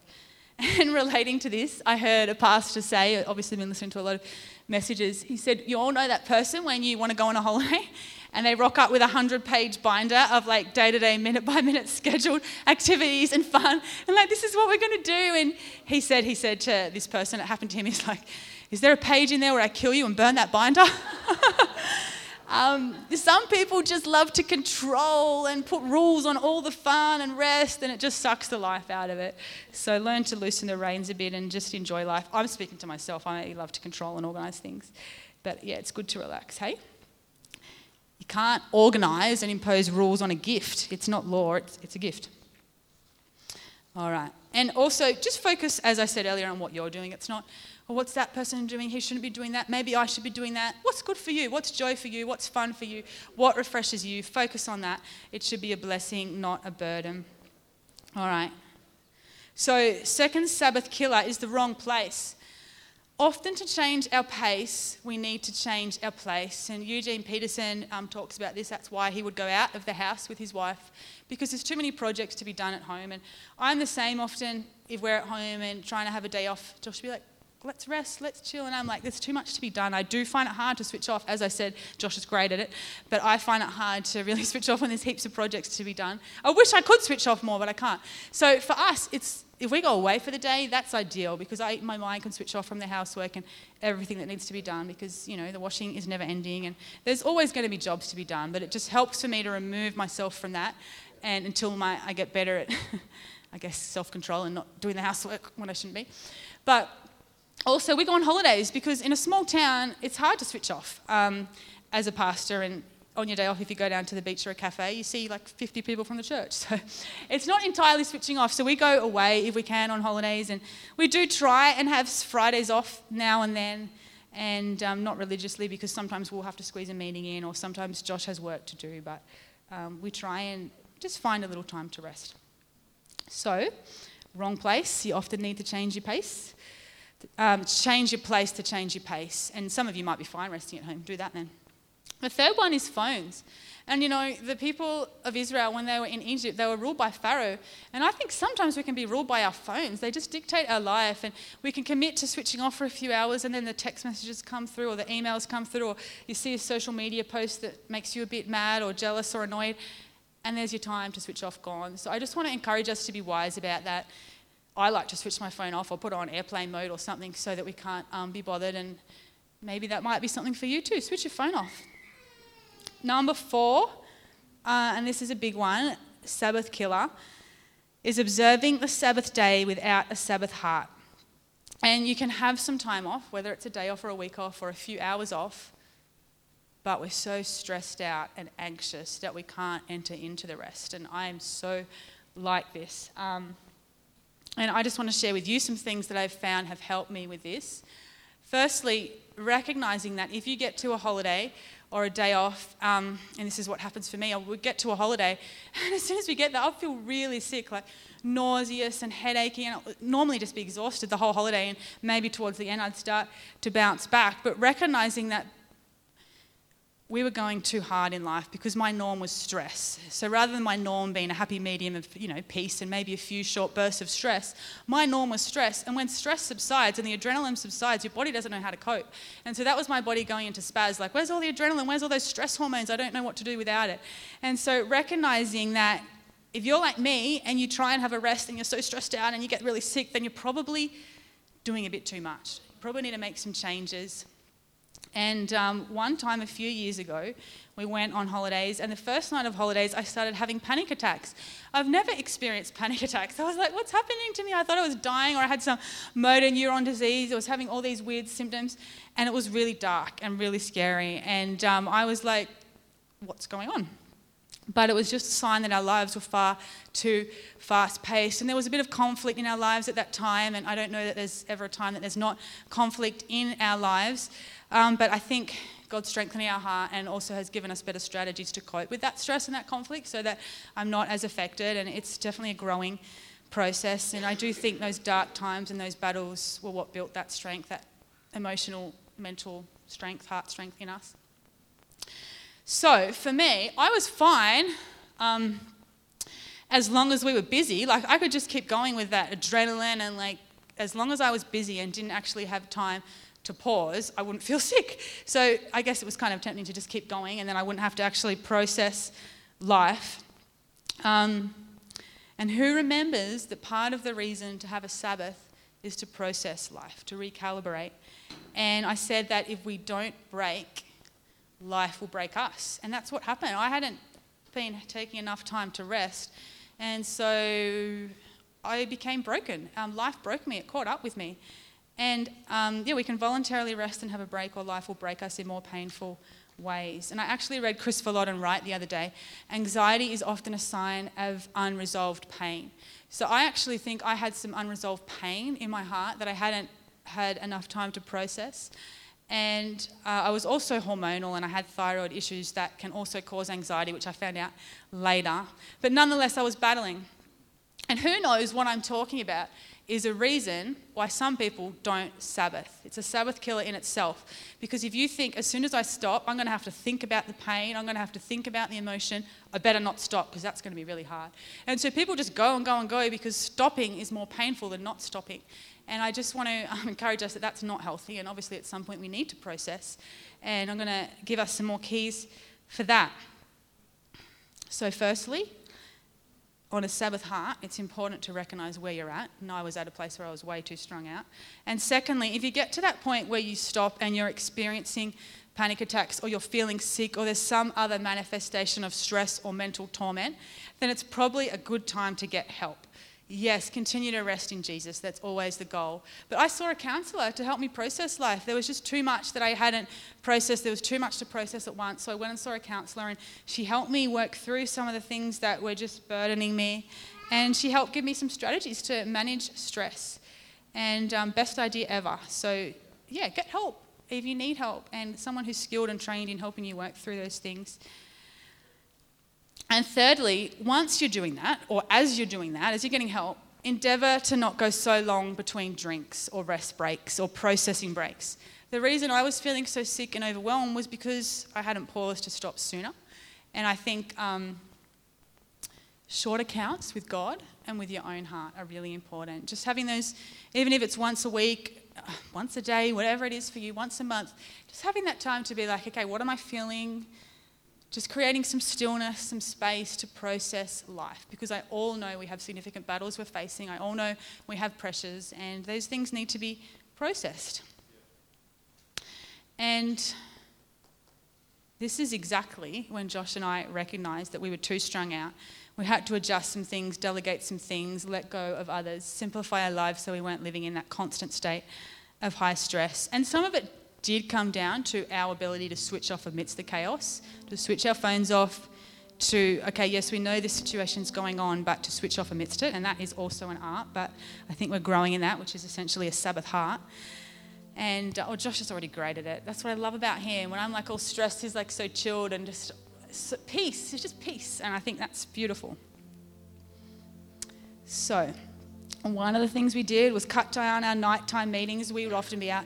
And relating to this, I heard a pastor say, obviously been listening to a lot of messages, he said, You all know that person when you want to go on a holiday and they rock up with a 100 page binder of like day to day, minute by minute scheduled activities and fun. And like, this is what we're going to do. And he said, he said to this person, it happened to him, he's like, Is there a page in there where I kill you and burn that binder? Um, some people just love to control and put rules on all the fun and rest, and it just sucks the life out of it. So learn to loosen the reins a bit and just enjoy life. I'm speaking to myself. I love to control and organise things. But yeah, it's good to relax, hey? You can't organise and impose rules on a gift. It's not law, it's, it's a gift. All right. And also, just focus, as I said earlier, on what you're doing. It's not or what's that person doing? He shouldn't be doing that. Maybe I should be doing that. What's good for you? What's joy for you? What's fun for you? What refreshes you? Focus on that. It should be a blessing, not a burden. All right. So, second Sabbath killer is the wrong place. Often, to change our pace, we need to change our place. And Eugene Peterson um, talks about this. That's why he would go out of the house with his wife because there's too many projects to be done at home. And I'm the same often if we're at home and trying to have a day off. Josh will be like, let's rest, let's chill. And I'm like, there's too much to be done. I do find it hard to switch off. As I said, Josh is great at it, but I find it hard to really switch off when there's heaps of projects to be done. I wish I could switch off more, but I can't. So for us, it's if we go away for the day, that's ideal because I, my mind can switch off from the housework and everything that needs to be done because, you know, the washing is never ending and there's always going to be jobs to be done, but it just helps for me to remove myself from that and until my, I get better at, I guess, self control and not doing the housework when I shouldn't be. But also, we go on holidays because in a small town, it's hard to switch off um, as a pastor. And on your day off, if you go down to the beach or a cafe, you see like 50 people from the church. So it's not entirely switching off. So we go away if we can on holidays. And we do try and have Fridays off now and then. And um, not religiously because sometimes we'll have to squeeze a meeting in or sometimes Josh has work to do. But um, we try and just find a little time to rest. So, wrong place, you often need to change your pace. Um, change your place to change your pace. And some of you might be fine resting at home. Do that then. The third one is phones. And you know, the people of Israel, when they were in Egypt, they were ruled by Pharaoh. And I think sometimes we can be ruled by our phones. They just dictate our life, and we can commit to switching off for a few hours, and then the text messages come through, or the emails come through, or you see a social media post that makes you a bit mad, or jealous, or annoyed, and there's your time to switch off gone. So I just want to encourage us to be wise about that. I like to switch my phone off or put it on airplane mode or something so that we can't um, be bothered, and maybe that might be something for you too. Switch your phone off. Number four, uh, and this is a big one Sabbath killer, is observing the Sabbath day without a Sabbath heart. And you can have some time off, whether it's a day off or a week off or a few hours off, but we're so stressed out and anxious that we can't enter into the rest. And I am so like this. Um, and I just want to share with you some things that I've found have helped me with this. Firstly, recognizing that if you get to a holiday or a day off, um, and this is what happens for me, I would get to a holiday, and as soon as we get there, I'll feel really sick, like nauseous and headachy, and I'll normally just be exhausted the whole holiday, and maybe towards the end I'd start to bounce back. But recognizing that we were going too hard in life because my norm was stress. So rather than my norm being a happy medium of, you know, peace and maybe a few short bursts of stress, my norm was stress. And when stress subsides and the adrenaline subsides, your body doesn't know how to cope. And so that was my body going into spaz, like, where's all the adrenaline? Where's all those stress hormones? I don't know what to do without it. And so recognizing that if you're like me and you try and have a rest and you're so stressed out and you get really sick, then you're probably doing a bit too much. You probably need to make some changes. And um, one time a few years ago, we went on holidays, and the first night of holidays, I started having panic attacks. I've never experienced panic attacks. I was like, what's happening to me? I thought I was dying, or I had some motor neuron disease. I was having all these weird symptoms, and it was really dark and really scary. And um, I was like, what's going on? But it was just a sign that our lives were far too fast paced. And there was a bit of conflict in our lives at that time. And I don't know that there's ever a time that there's not conflict in our lives. Um, but I think God's strengthening our heart and also has given us better strategies to cope with that stress and that conflict so that I'm not as affected. And it's definitely a growing process. And I do think those dark times and those battles were what built that strength, that emotional, mental strength, heart strength in us. So for me, I was fine um, as long as we were busy. Like I could just keep going with that adrenaline and like as long as I was busy and didn't actually have time to pause, I wouldn't feel sick. So I guess it was kind of tempting to just keep going and then I wouldn't have to actually process life. Um, and who remembers that part of the reason to have a Sabbath is to process life, to recalibrate? And I said that if we don't break, life will break us. And that's what happened. I hadn't been taking enough time to rest. And so I became broken. Um, life broke me, it caught up with me. And um, yeah, we can voluntarily rest and have a break, or life will break us in more painful ways. And I actually read Christopher Lawton Wright the other day. Anxiety is often a sign of unresolved pain. So I actually think I had some unresolved pain in my heart that I hadn't had enough time to process. And uh, I was also hormonal and I had thyroid issues that can also cause anxiety, which I found out later. But nonetheless, I was battling. And who knows what I'm talking about is a reason why some people don't Sabbath. It's a Sabbath killer in itself. Because if you think, as soon as I stop, I'm going to have to think about the pain, I'm going to have to think about the emotion, I better not stop because that's going to be really hard. And so people just go and go and go because stopping is more painful than not stopping. And I just want to um, encourage us that that's not healthy. And obviously, at some point, we need to process. And I'm going to give us some more keys for that. So, firstly, on a Sabbath heart, it's important to recognize where you're at. And I was at a place where I was way too strung out. And secondly, if you get to that point where you stop and you're experiencing panic attacks or you're feeling sick or there's some other manifestation of stress or mental torment, then it's probably a good time to get help. Yes, continue to rest in Jesus. That's always the goal. But I saw a counselor to help me process life. There was just too much that I hadn't processed. There was too much to process at once. So I went and saw a counselor, and she helped me work through some of the things that were just burdening me. And she helped give me some strategies to manage stress. And um, best idea ever. So, yeah, get help if you need help, and someone who's skilled and trained in helping you work through those things. And thirdly, once you're doing that, or as you're doing that, as you're getting help, endeavour to not go so long between drinks or rest breaks or processing breaks. the reason I was feeling so sick and overwhelmed was because I hadn't paused to stop sooner. And I think um, short accounts with God and with your own heart are really important. Just having those, even if it's once a week, once a day, whatever it is for you, once a month, just having that time to be like, okay, what am I feeling? Just creating some stillness, some space to process life. Because I all know we have significant battles we're facing. I all know we have pressures, and those things need to be processed. And this is exactly when Josh and I recognized that we were too strung out. We had to adjust some things, delegate some things, let go of others, simplify our lives so we weren't living in that constant state of high stress. And some of it did come down to our ability to switch off amidst the chaos, to switch our phones off, to, okay, yes, we know this situation's going on, but to switch off amidst it. And that is also an art, but I think we're growing in that, which is essentially a Sabbath heart. And oh, Josh has already graded it. That's what I love about him. When I'm like all stressed, he's like so chilled and just so, peace. It's just peace, and I think that's beautiful. So, one of the things we did was cut down our nighttime meetings. We would often be out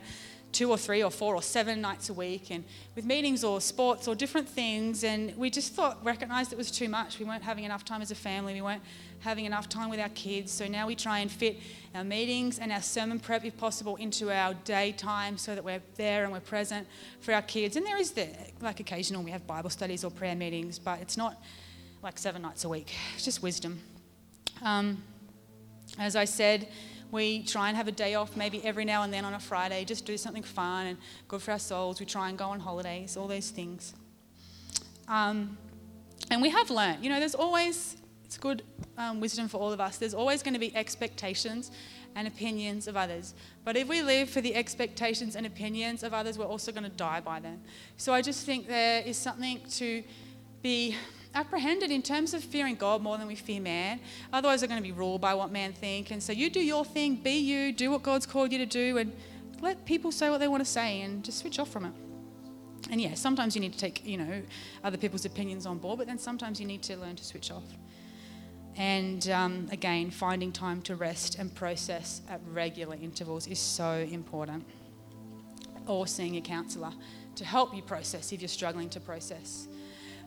two or three or four or seven nights a week and with meetings or sports or different things and we just thought recognized it was too much we weren't having enough time as a family we weren't having enough time with our kids. So now we try and fit our meetings and our sermon prep, if possible, into our daytime so that we're there and we're present for our kids. And there is the, like occasional, we have Bible studies or prayer meetings, but it's not like seven nights a week. It's just wisdom. Um, as I said, we try and have a day off maybe every now and then on a Friday, just do something fun and good for our souls. We try and go on holidays, all those things. Um, and we have learned, you know, there's always it's good um, wisdom for all of us. There's always going to be expectations and opinions of others. But if we live for the expectations and opinions of others, we're also going to die by them. So I just think there is something to be apprehended in terms of fearing God more than we fear man. Otherwise, we're going to be ruled by what man think. And so you do your thing, be you, do what God's called you to do, and let people say what they want to say, and just switch off from it. And yeah, sometimes you need to take, you know, other people's opinions on board, but then sometimes you need to learn to switch off. And um, again, finding time to rest and process at regular intervals is so important. Or seeing a counsellor to help you process if you're struggling to process.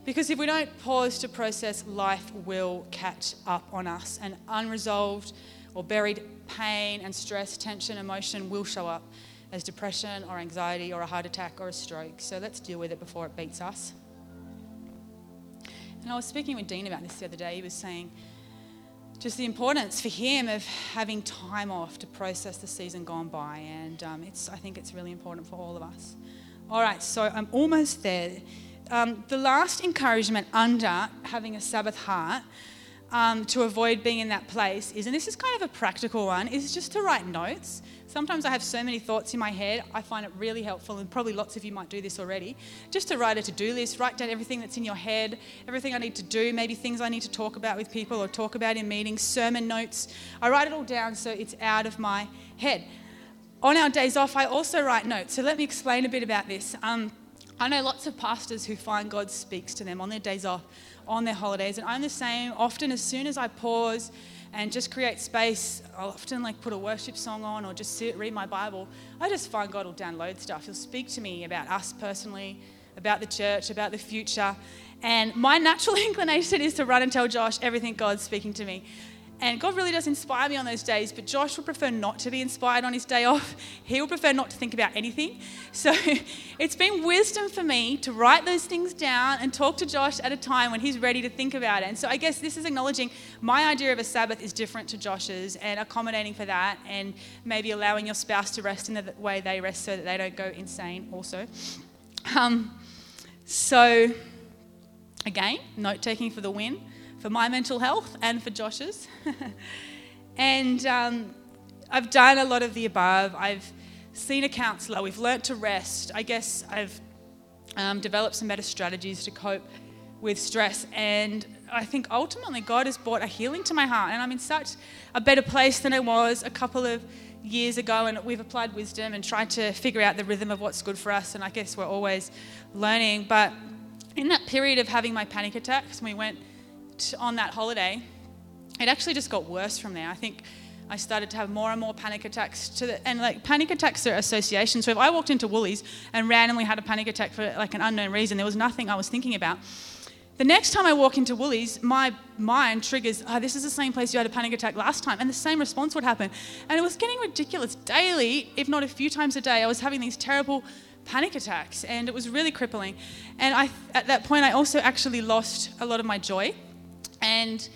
Because if we don't pause to process, life will catch up on us, and unresolved or buried pain and stress, tension, emotion will show up as depression or anxiety or a heart attack or a stroke. So let's deal with it before it beats us. And I was speaking with Dean about this the other day. He was saying, just the importance for him of having time off to process the season gone by. And um, it's, I think it's really important for all of us. All right, so I'm almost there. Um, the last encouragement under having a Sabbath heart um, to avoid being in that place is, and this is kind of a practical one, is just to write notes. Sometimes I have so many thoughts in my head, I find it really helpful, and probably lots of you might do this already, just to write a to do list, write down everything that's in your head, everything I need to do, maybe things I need to talk about with people or talk about in meetings, sermon notes. I write it all down so it's out of my head. On our days off, I also write notes. So let me explain a bit about this. Um, I know lots of pastors who find God speaks to them on their days off, on their holidays, and I'm the same. Often, as soon as I pause, and just create space. I'll often like put a worship song on or just sit, read my Bible. I just find God will download stuff. He'll speak to me about us personally, about the church, about the future. And my natural inclination is to run and tell Josh everything God's speaking to me. And God really does inspire me on those days, but Josh would prefer not to be inspired on his day off. He would prefer not to think about anything. So it's been wisdom for me to write those things down and talk to Josh at a time when he's ready to think about it. And so I guess this is acknowledging my idea of a Sabbath is different to Josh's and accommodating for that and maybe allowing your spouse to rest in the way they rest so that they don't go insane also. Um, so again, note taking for the win for my mental health and for Josh's. and um, I've done a lot of the above. I've seen a counsellor. We've learnt to rest. I guess I've um, developed some better strategies to cope with stress. And I think ultimately God has brought a healing to my heart. And I'm in such a better place than I was a couple of years ago. And we've applied wisdom and tried to figure out the rhythm of what's good for us. And I guess we're always learning. But in that period of having my panic attacks, we went on that holiday, it actually just got worse from there. I think I started to have more and more panic attacks. To the, and like panic attacks are associations. So if I walked into Woolies and randomly had a panic attack for like an unknown reason, there was nothing I was thinking about. The next time I walk into Woolies, my mind triggers, oh, this is the same place you had a panic attack last time. And the same response would happen. And it was getting ridiculous. Daily, if not a few times a day, I was having these terrible panic attacks. And it was really crippling. And I, at that point, I also actually lost a lot of my joy. And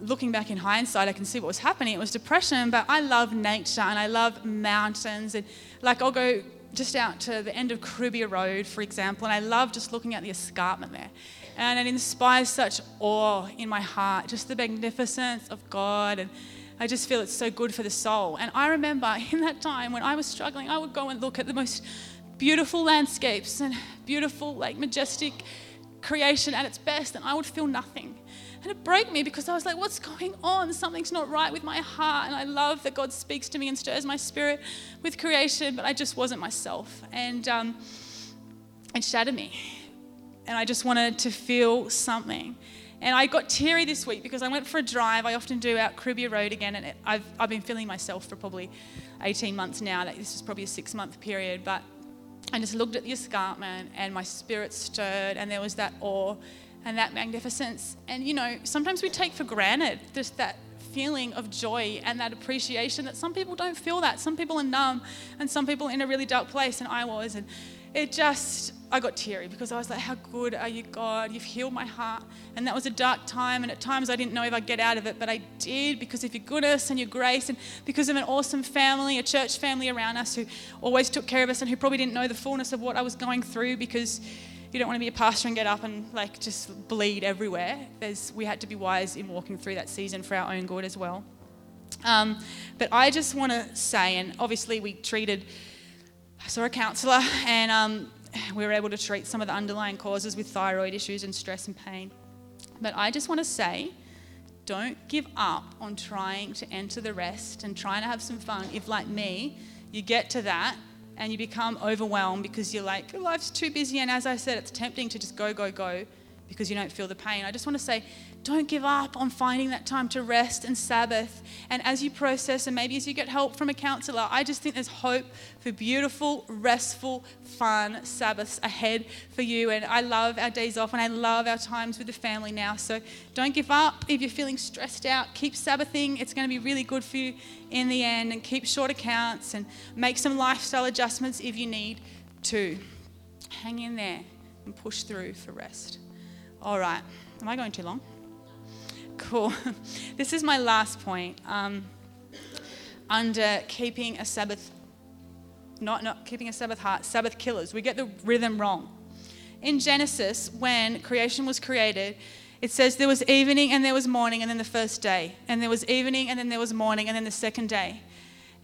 looking back in hindsight, I can see what was happening. It was depression, but I love nature and I love mountains. And like, I'll go just out to the end of Caribia Road, for example, and I love just looking at the escarpment there. And it inspires such awe in my heart, just the magnificence of God. And I just feel it's so good for the soul. And I remember in that time when I was struggling, I would go and look at the most beautiful landscapes and beautiful, like majestic creation at its best, and I would feel nothing. And it broke me because I was like, what's going on? Something's not right with my heart. And I love that God speaks to me and stirs my spirit with creation, but I just wasn't myself. And um, it shattered me. And I just wanted to feel something. And I got teary this week because I went for a drive. I often do out Caribia Road again, and it, I've, I've been feeling myself for probably 18 months now. Like this is probably a six month period, but I just looked at the escarpment and my spirit stirred, and there was that awe and that magnificence. And you know, sometimes we take for granted just that feeling of joy and that appreciation that some people don't feel that. Some people are numb, and some people in a really dark place, and I was. And it just, I got teary because I was like, How good are you, God? You've healed my heart. And that was a dark time, and at times I didn't know if I'd get out of it, but I did because of your goodness and your grace, and because of an awesome family, a church family around us who always took care of us and who probably didn't know the fullness of what I was going through because you don't want to be a pastor and get up and like just bleed everywhere. There's, we had to be wise in walking through that season for our own good as well. Um, but I just want to say, and obviously we treated, I saw a counsellor, and um, we were able to treat some of the underlying causes with thyroid issues and stress and pain. But I just want to say, don't give up on trying to enter the rest and trying to have some fun. If, like me, you get to that and you become overwhelmed because you're like, life's too busy. And as I said, it's tempting to just go, go, go because you don't feel the pain. I just want to say, don't give up on finding that time to rest and Sabbath. And as you process, and maybe as you get help from a counselor, I just think there's hope for beautiful, restful, fun Sabbaths ahead for you. And I love our days off and I love our times with the family now. So don't give up. If you're feeling stressed out, keep Sabbathing. It's going to be really good for you in the end. And keep short accounts and make some lifestyle adjustments if you need to. Hang in there and push through for rest. All right. Am I going too long? Cool. this is my last point. Um, under keeping a Sabbath, not, not keeping a Sabbath heart, Sabbath killers. We get the rhythm wrong. In Genesis, when creation was created, it says there was evening and there was morning and then the first day. And there was evening and then there was morning and then the second day.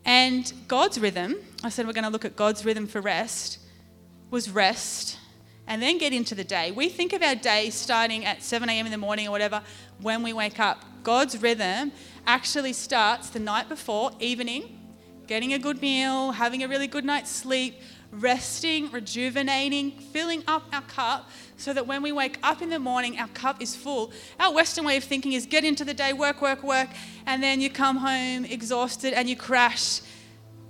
And God's rhythm, I said we're going to look at God's rhythm for rest, was rest and then get into the day. We think of our day starting at 7 a.m. in the morning or whatever when we wake up. God's rhythm actually starts the night before, evening, getting a good meal, having a really good night's sleep, resting, rejuvenating, filling up our cup so that when we wake up in the morning, our cup is full. Our Western way of thinking is get into the day, work, work, work, and then you come home exhausted and you crash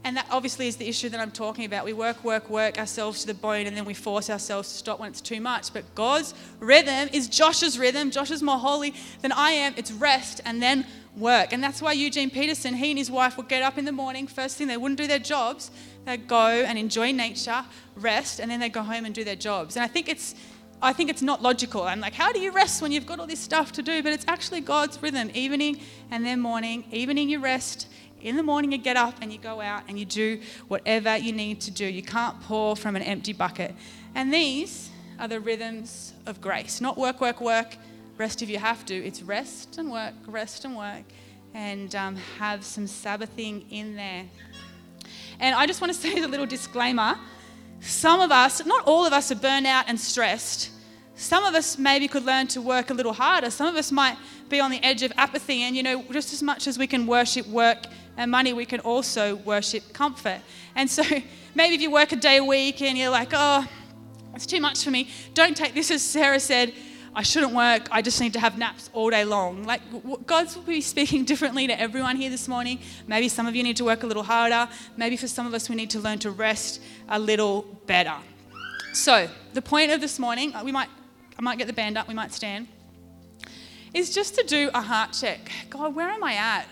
and that obviously is the issue that I'm talking about. We work, work, work ourselves to the bone, and then we force ourselves to stop when it's too much. But God's rhythm is Josh's rhythm. Josh is more holy than I am. It's rest and then work. And that's why Eugene Peterson, he and his wife would get up in the morning. First thing, they wouldn't do their jobs. They'd go and enjoy nature, rest, and then they'd go home and do their jobs. And I think it's I think it's not logical. I'm like, how do you rest when you've got all this stuff to do? But it's actually God's rhythm. Evening and then morning. Evening you rest, in the morning, you get up and you go out and you do whatever you need to do. You can't pour from an empty bucket. And these are the rhythms of grace. Not work, work, work, rest if you have to. It's rest and work, rest and work, and um, have some Sabbathing in there. And I just want to say a little disclaimer some of us, not all of us, are burnt out and stressed. Some of us maybe could learn to work a little harder. Some of us might be on the edge of apathy. And, you know, just as much as we can worship work and money, we can also worship comfort. And so maybe if you work a day a week and you're like, oh, it's too much for me, don't take this as Sarah said. I shouldn't work, I just need to have naps all day long. Like, God's will be speaking differently to everyone here this morning. Maybe some of you need to work a little harder. Maybe for some of us, we need to learn to rest a little better. So, the point of this morning, uh, we might, I might get the band up, we might stand, is just to do a heart check. God, where am I at?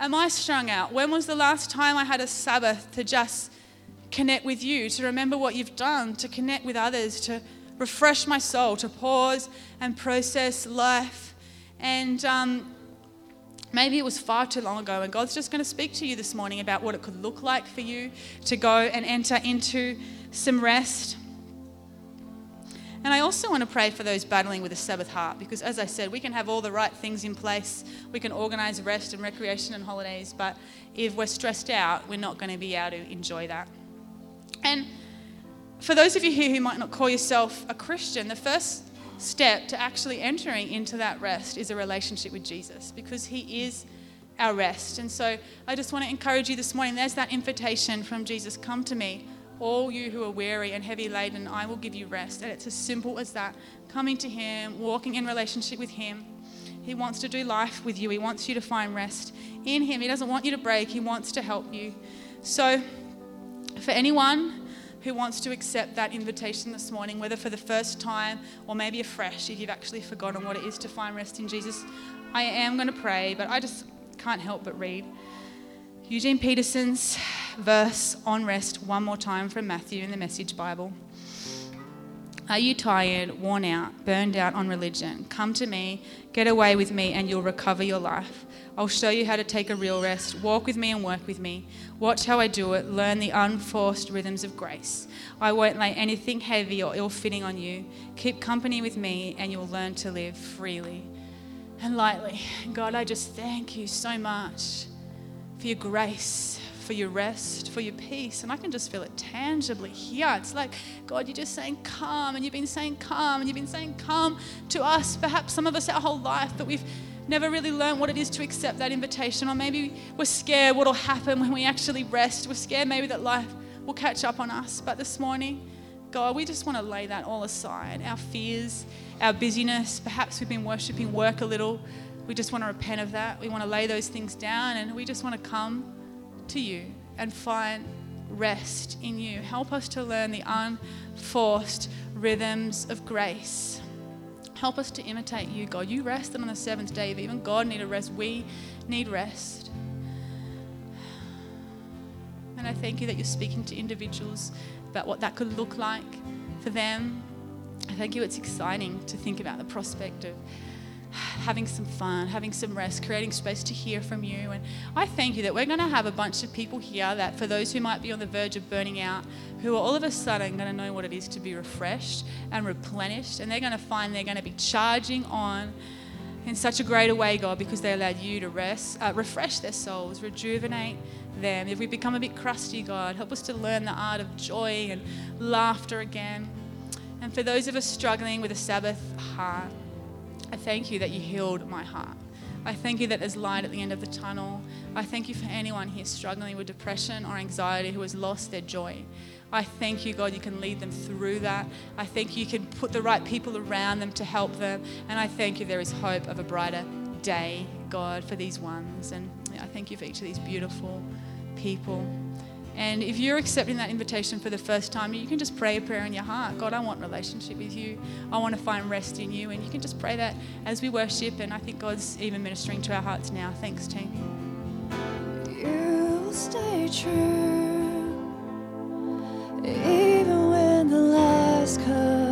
Am I strung out? When was the last time I had a Sabbath to just connect with you, to remember what you've done, to connect with others, to refresh my soul, to pause and process life. And um, maybe it was far too long ago, and God's just going to speak to you this morning about what it could look like for you to go and enter into some rest. And I also want to pray for those battling with a Sabbath heart because, as I said, we can have all the right things in place. We can organize rest and recreation and holidays, but if we're stressed out, we're not going to be able to enjoy that. And for those of you here who might not call yourself a Christian, the first step to actually entering into that rest is a relationship with Jesus because He is our rest. And so I just want to encourage you this morning there's that invitation from Jesus come to me, all you who are weary and heavy laden, I will give you rest. And it's as simple as that coming to Him, walking in relationship with Him. He wants to do life with you, He wants you to find rest in Him. He doesn't want you to break, He wants to help you. So, for anyone who wants to accept that invitation this morning, whether for the first time or maybe afresh, if you've actually forgotten what it is to find rest in Jesus, I am going to pray, but I just can't help but read Eugene Peterson's verse on rest one more time from Matthew in the Message Bible. Are you tired, worn out, burned out on religion? Come to me, get away with me, and you'll recover your life. I'll show you how to take a real rest. Walk with me and work with me. Watch how I do it. Learn the unforced rhythms of grace. I won't lay anything heavy or ill fitting on you. Keep company with me, and you'll learn to live freely and lightly. God, I just thank you so much for your grace, for your rest, for your peace. And I can just feel it tangibly here. It's like, God, you're just saying, come. And you've been saying, come. And you've been saying, come to us. Perhaps some of us our whole life, but we've never really learned what it is to accept that invitation. Or maybe we're scared what will happen when we actually rest. We're scared maybe that life will catch up on us. But this morning, God, we just want to lay that all aside our fears, our busyness. Perhaps we've been worshiping work a little. We just want to repent of that. We want to lay those things down and we just want to come to you and find rest in you. Help us to learn the unforced rhythms of grace. Help us to imitate you, God. You rested on the seventh day. If even God needed rest, we need rest. And I thank you that you're speaking to individuals about what that could look like for them. I thank you it's exciting to think about the prospect of having some fun, having some rest, creating space to hear from you. And I thank you that we're going to have a bunch of people here that, for those who might be on the verge of burning out, who are all of a sudden going to know what it is to be refreshed and replenished. And they're going to find they're going to be charging on in such a greater way, God, because they allowed you to rest, uh, refresh their souls, rejuvenate them. If we become a bit crusty, God, help us to learn the art of joy and laughter again. And for those of us struggling with a Sabbath heart, I thank you that you healed my heart. I thank you that there's light at the end of the tunnel. I thank you for anyone here struggling with depression or anxiety who has lost their joy. I thank you, God, you can lead them through that. I thank you, you can put the right people around them to help them. And I thank you there is hope of a brighter day, God, for these ones. And I thank you for each of these beautiful people. And if you're accepting that invitation for the first time, you can just pray a prayer in your heart. God, I want relationship with you. I want to find rest in you. And you can just pray that as we worship. And I think God's even ministering to our hearts now. Thanks, team. You will stay true, even when the last comes.